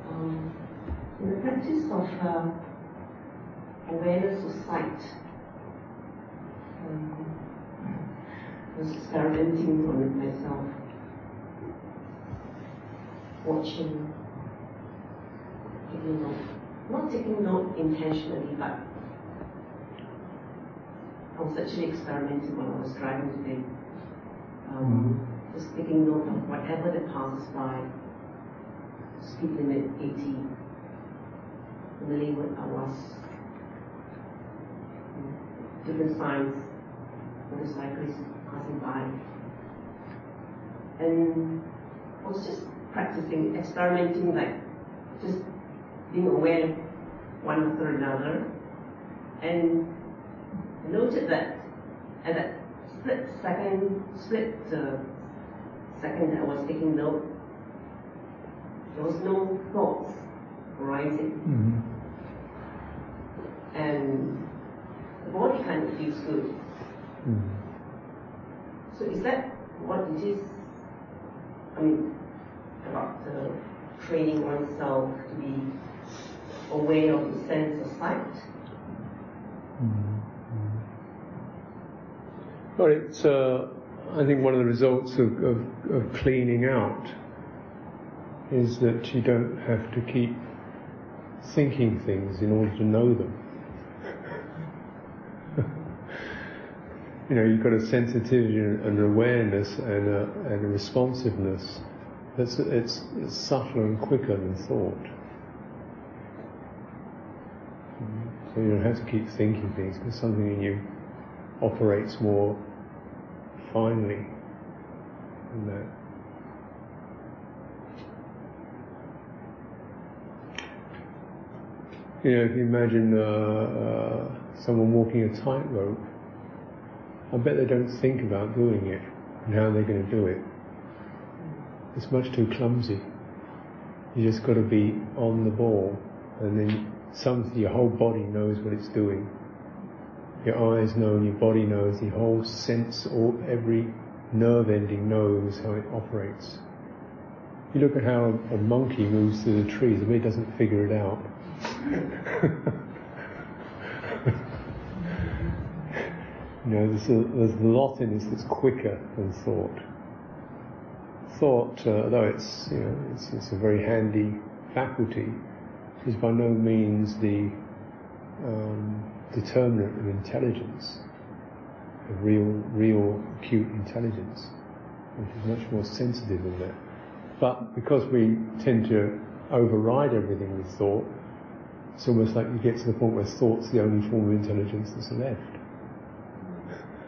Speaker 3: Um, in the practice of uh, awareness of sight, um, I was experimenting on it myself, watching, taking note. Not taking note intentionally, but I was actually experimenting when I was driving today. Um, just taking note of whatever that passes by speed limit 80. Malay word awas. Different signs, motorcyclists passing by. And I was just practicing, experimenting, like just being aware of one after another. And I noted that at that split second, split uh, second that I was taking note, there was no thoughts arising.
Speaker 1: Mm-hmm.
Speaker 3: And the body kind of feels good.
Speaker 1: Mm-hmm.
Speaker 3: So is that what it is? I mean, about uh, training oneself to be aware of the sense of sight?
Speaker 1: Mm-hmm. Well, it's, uh, I think one of the results of, of, of cleaning out is that you don't have to keep thinking things in order to know them. You know, you've got a sensitivity and an awareness and a, and a responsiveness that's it's, it's subtler and quicker than thought. So you don't have to keep thinking things because something in you operates more finely than that. You know, if you imagine uh, uh, someone walking a tightrope, I bet they don't think about doing it and how they're going to do it. It's much too clumsy. You just got to be on the ball, and then some your whole body knows what it's doing. Your eyes know, and your body knows. The whole sense, or every nerve ending knows how it operates. You look at how a, monkey moves through the trees. I mean, it doesn't figure it out. you know, there's a, there's a lot in this that's quicker than thought. Thought, uh, though it's, you know, it's, it's a very handy faculty, is by no means the um, determinant of intelligence, of real, real acute intelligence, which is much more sensitive than that. But because we tend to override everything with thought, it's almost like you get to the point where thought's the only form of intelligence that's left.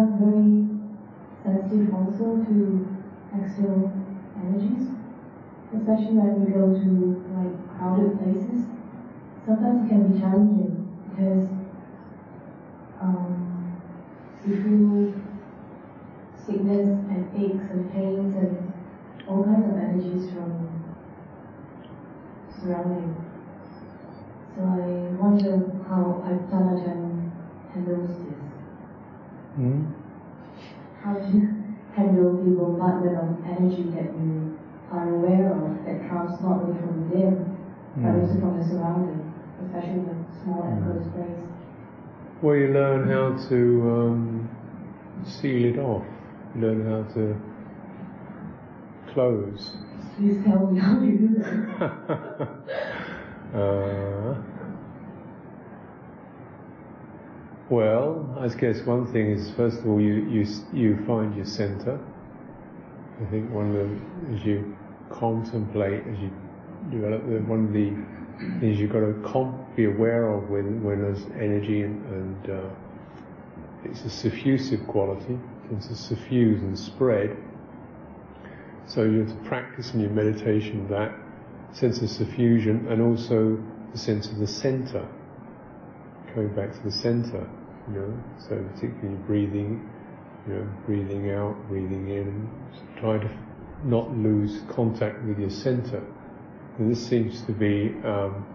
Speaker 2: become very sensitive also to external energies, especially when we go to like crowded places. Sometimes it can be challenging because um, we feel sickness and aches and pains and all kinds of energies from surrounding. So I wonder how Ajahn handles this.
Speaker 1: Mm.
Speaker 2: How do you handle the bombardment of energy that you are aware of that comes not only from within, but
Speaker 1: Mm.
Speaker 2: also from the surrounding, especially in a small enclosed place.
Speaker 1: Well, you learn how to um, seal it off. You learn how to close.
Speaker 2: Please tell me how you do that.
Speaker 1: uh, well, I guess one thing is first of all you you you find your center. I think one of the as you contemplate as you develop the, one of the things you've got to comp, be aware of when when there's energy and, and uh, it's a suffusive quality. It tends to suffuse and spread. So you have to practice in your meditation that sense of suffusion and also the sense of the center. Going back to the center, you know, so particularly breathing, you know, breathing out, breathing in, trying to not lose contact with your center. And this seems to be um,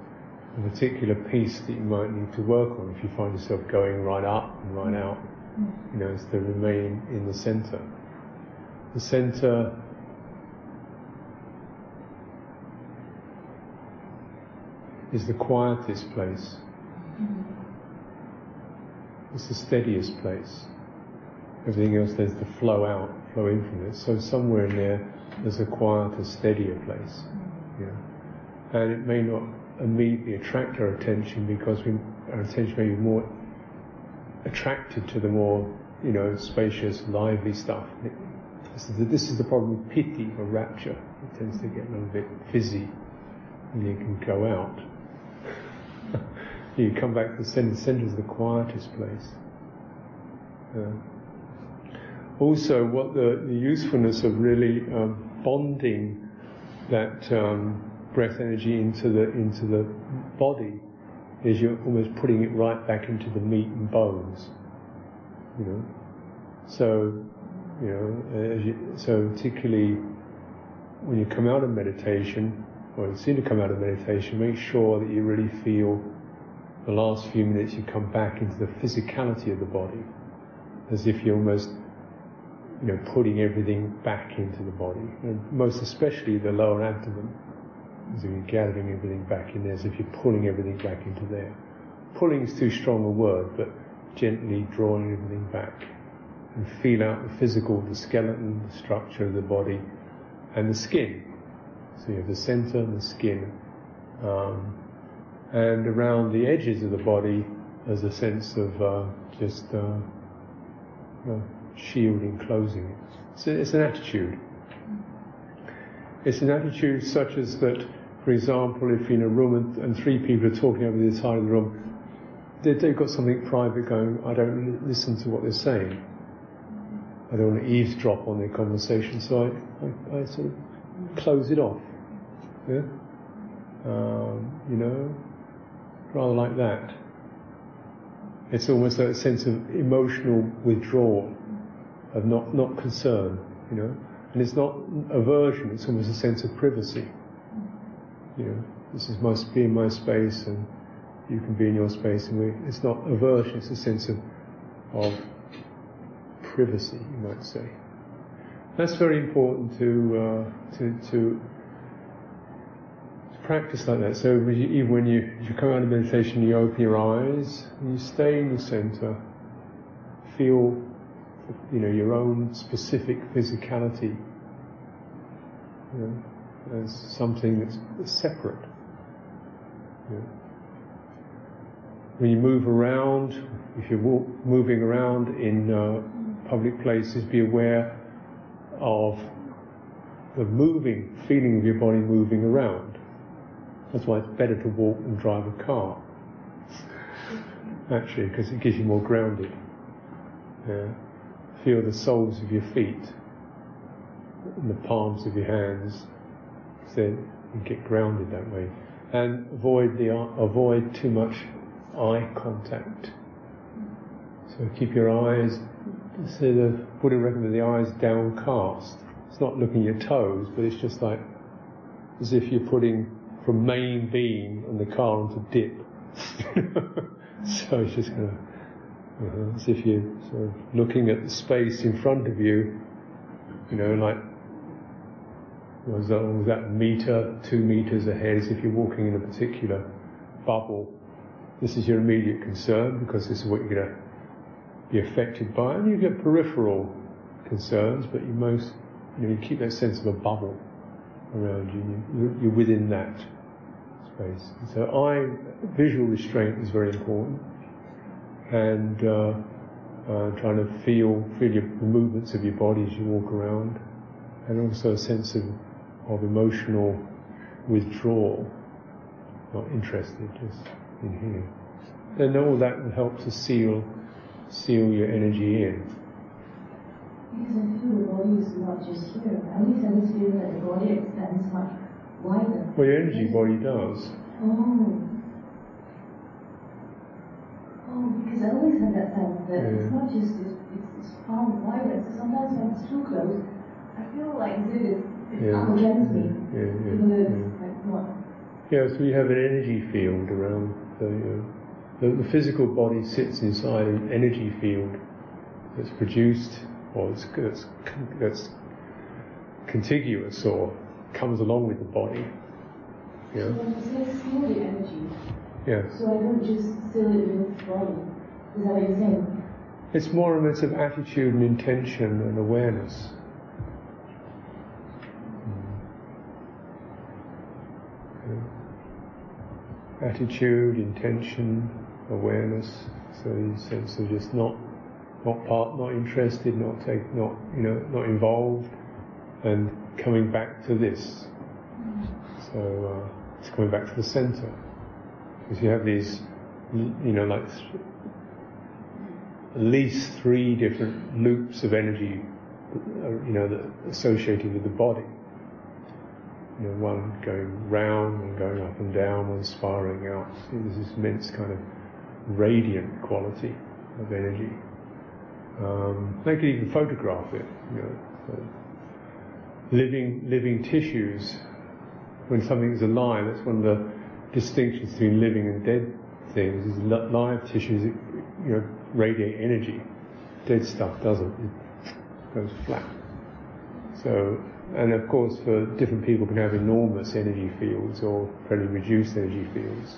Speaker 1: a particular piece that you might need to work on if you find yourself going right up and right out. You know, is to remain in the center. The center is the quietest place. It's the steadiest place. Everything else there's to flow out, flow in from it. So somewhere in there, there's a quieter, steadier place. Yeah. And it may not immediately attract our attention because we, our attention may be more attracted to the more, you know, spacious, lively stuff. It, this, is the, this is the problem with piti or rapture. It tends to get a little bit fizzy, and you can go out. you come back to the center. The center is the quietest place. Uh, also, what the, the, usefulness of really um, bonding that um, breath energy into the into the body is you're almost putting it right back into the meat and bones. You know, so you know, you, so particularly when you come out of meditation, or you seem to come out of meditation, make sure that you really feel the last few minutes you come back into the physicality of the body, as if you're almost you know, putting everything back into the body, and most especially the lower abdomen, as if you're gathering everything back in there, as if you're pulling everything back into there. Pulling is too strong a word, but gently drawing everything back and feel out the physical, the skeleton, the structure of the body, and the skin. So you have the center and the skin. Um, and around the edges of the body, as a sense of uh, just uh, shielding, closing it. So it's an attitude. It's an attitude such as that, for example, if you're in a room and, and three people are talking over the side of the room, they, they've got something private going, I don't listen to what they're saying. I don't want to eavesdrop on their conversation, so I, I, I sort of close it off. Yeah? Um, you know, rather like that. It's almost a sense of emotional withdrawal, of not, not concern, you know. And it's not aversion, it's almost a sense of privacy. You know, this is must be in my space and you can be in your space and we, it's not aversion, it's a sense of, of privacy, you might say. That's very important to, uh, to, to practice like that. So even when you, you come out of meditation, you open your eyes, and you stay in the center, feel, you know, your own specific physicality, you know, as something that's separate. You know. When you move around, if you're walk, moving around in uh, public places, be aware of the moving, feeling of your body moving around. That's why it's better to walk than drive a car. Actually, because it gives you more grounded. Yeah. Feel the soles of your feet and the palms of your hands. So you get grounded that way. And avoid the avoid too much eye contact. So keep your eyes. So the Buddha recommends the eyes downcast. It's not looking at your toes, but it's just like as if you're putting from main beam and the car onto dip. so it's just kind of uh, as if you're sort of looking at the space in front of you, you know, like was that, was that meter, two meters ahead, as if you're walking in a particular bubble. This is your immediate concern because this is what you're going to be affected by, and you get peripheral concerns, but you most, you know, you keep that sense of a bubble around you. You're within that space. So eye visual restraint is very important, and uh, uh, trying to feel feel your, the movements of your body as you walk around, and also a sense of of emotional withdrawal, not interested, just in here. And all that will help to seal seal your energy in.
Speaker 2: Because I feel the body is not just here. At least I was feeling that the body extends much wider.
Speaker 1: Well, your energy body does.
Speaker 2: Oh. Oh, because I always had that sense that
Speaker 1: Yeah.
Speaker 2: it's not just it's, it's, it's far wider. So sometimes when it's too close, I feel like as if it's, it's
Speaker 1: Yeah.
Speaker 2: up against me.
Speaker 1: Yeah, yeah,
Speaker 2: Even though
Speaker 1: yeah.
Speaker 2: like not.
Speaker 1: Yeah, so you have an energy field around the, uh, the, the physical body sits inside an energy field that's produced or that's, that's, that's contiguous or comes along with the body. Yeah,
Speaker 2: when you say seal the energy,
Speaker 1: yeah.
Speaker 2: so I don't just seal it with the body. Is that what you're saying?
Speaker 1: It's more a matter of attitude and intention and awareness. Hmm. Yeah. Attitude, intention, awareness. So the sense of just not, not part, not interested, not take, not you know, not involved, and coming back to this. So uh, it's coming back to the center because you have these, you know, like at least three different loops of energy, uh, you know, that associated with the body. You know, one going round, one going up and down, one spiraling out. So there's this immense kind of radiant quality of energy. Um, they could even photograph it, you know. So living, living tissues, when something's alive, that's one of the distinctions between living and dead things, is live tissues, you know, radiate energy. Dead stuff doesn't. It goes flat. So, and of course, for different people can have enormous energy fields or fairly reduced energy fields.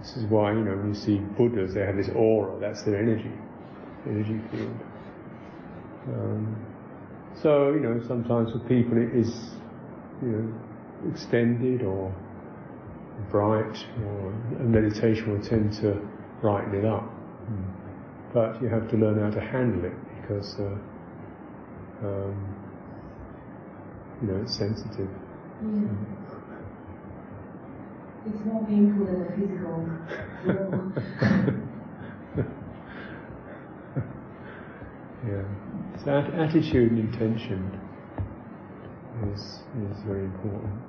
Speaker 1: This is why, you know, when you see Buddhas, they have this aura, that's their energy, energy field. Um, so, you know, sometimes for people it is, you know, extended or bright, or a meditation will tend to brighten it up. Mm. But you have to learn how to handle it because, uh, um, you know, it's sensitive.
Speaker 2: Yeah. Mm. It's more painful than the physical
Speaker 1: yeah. So attitude and intention is is very important.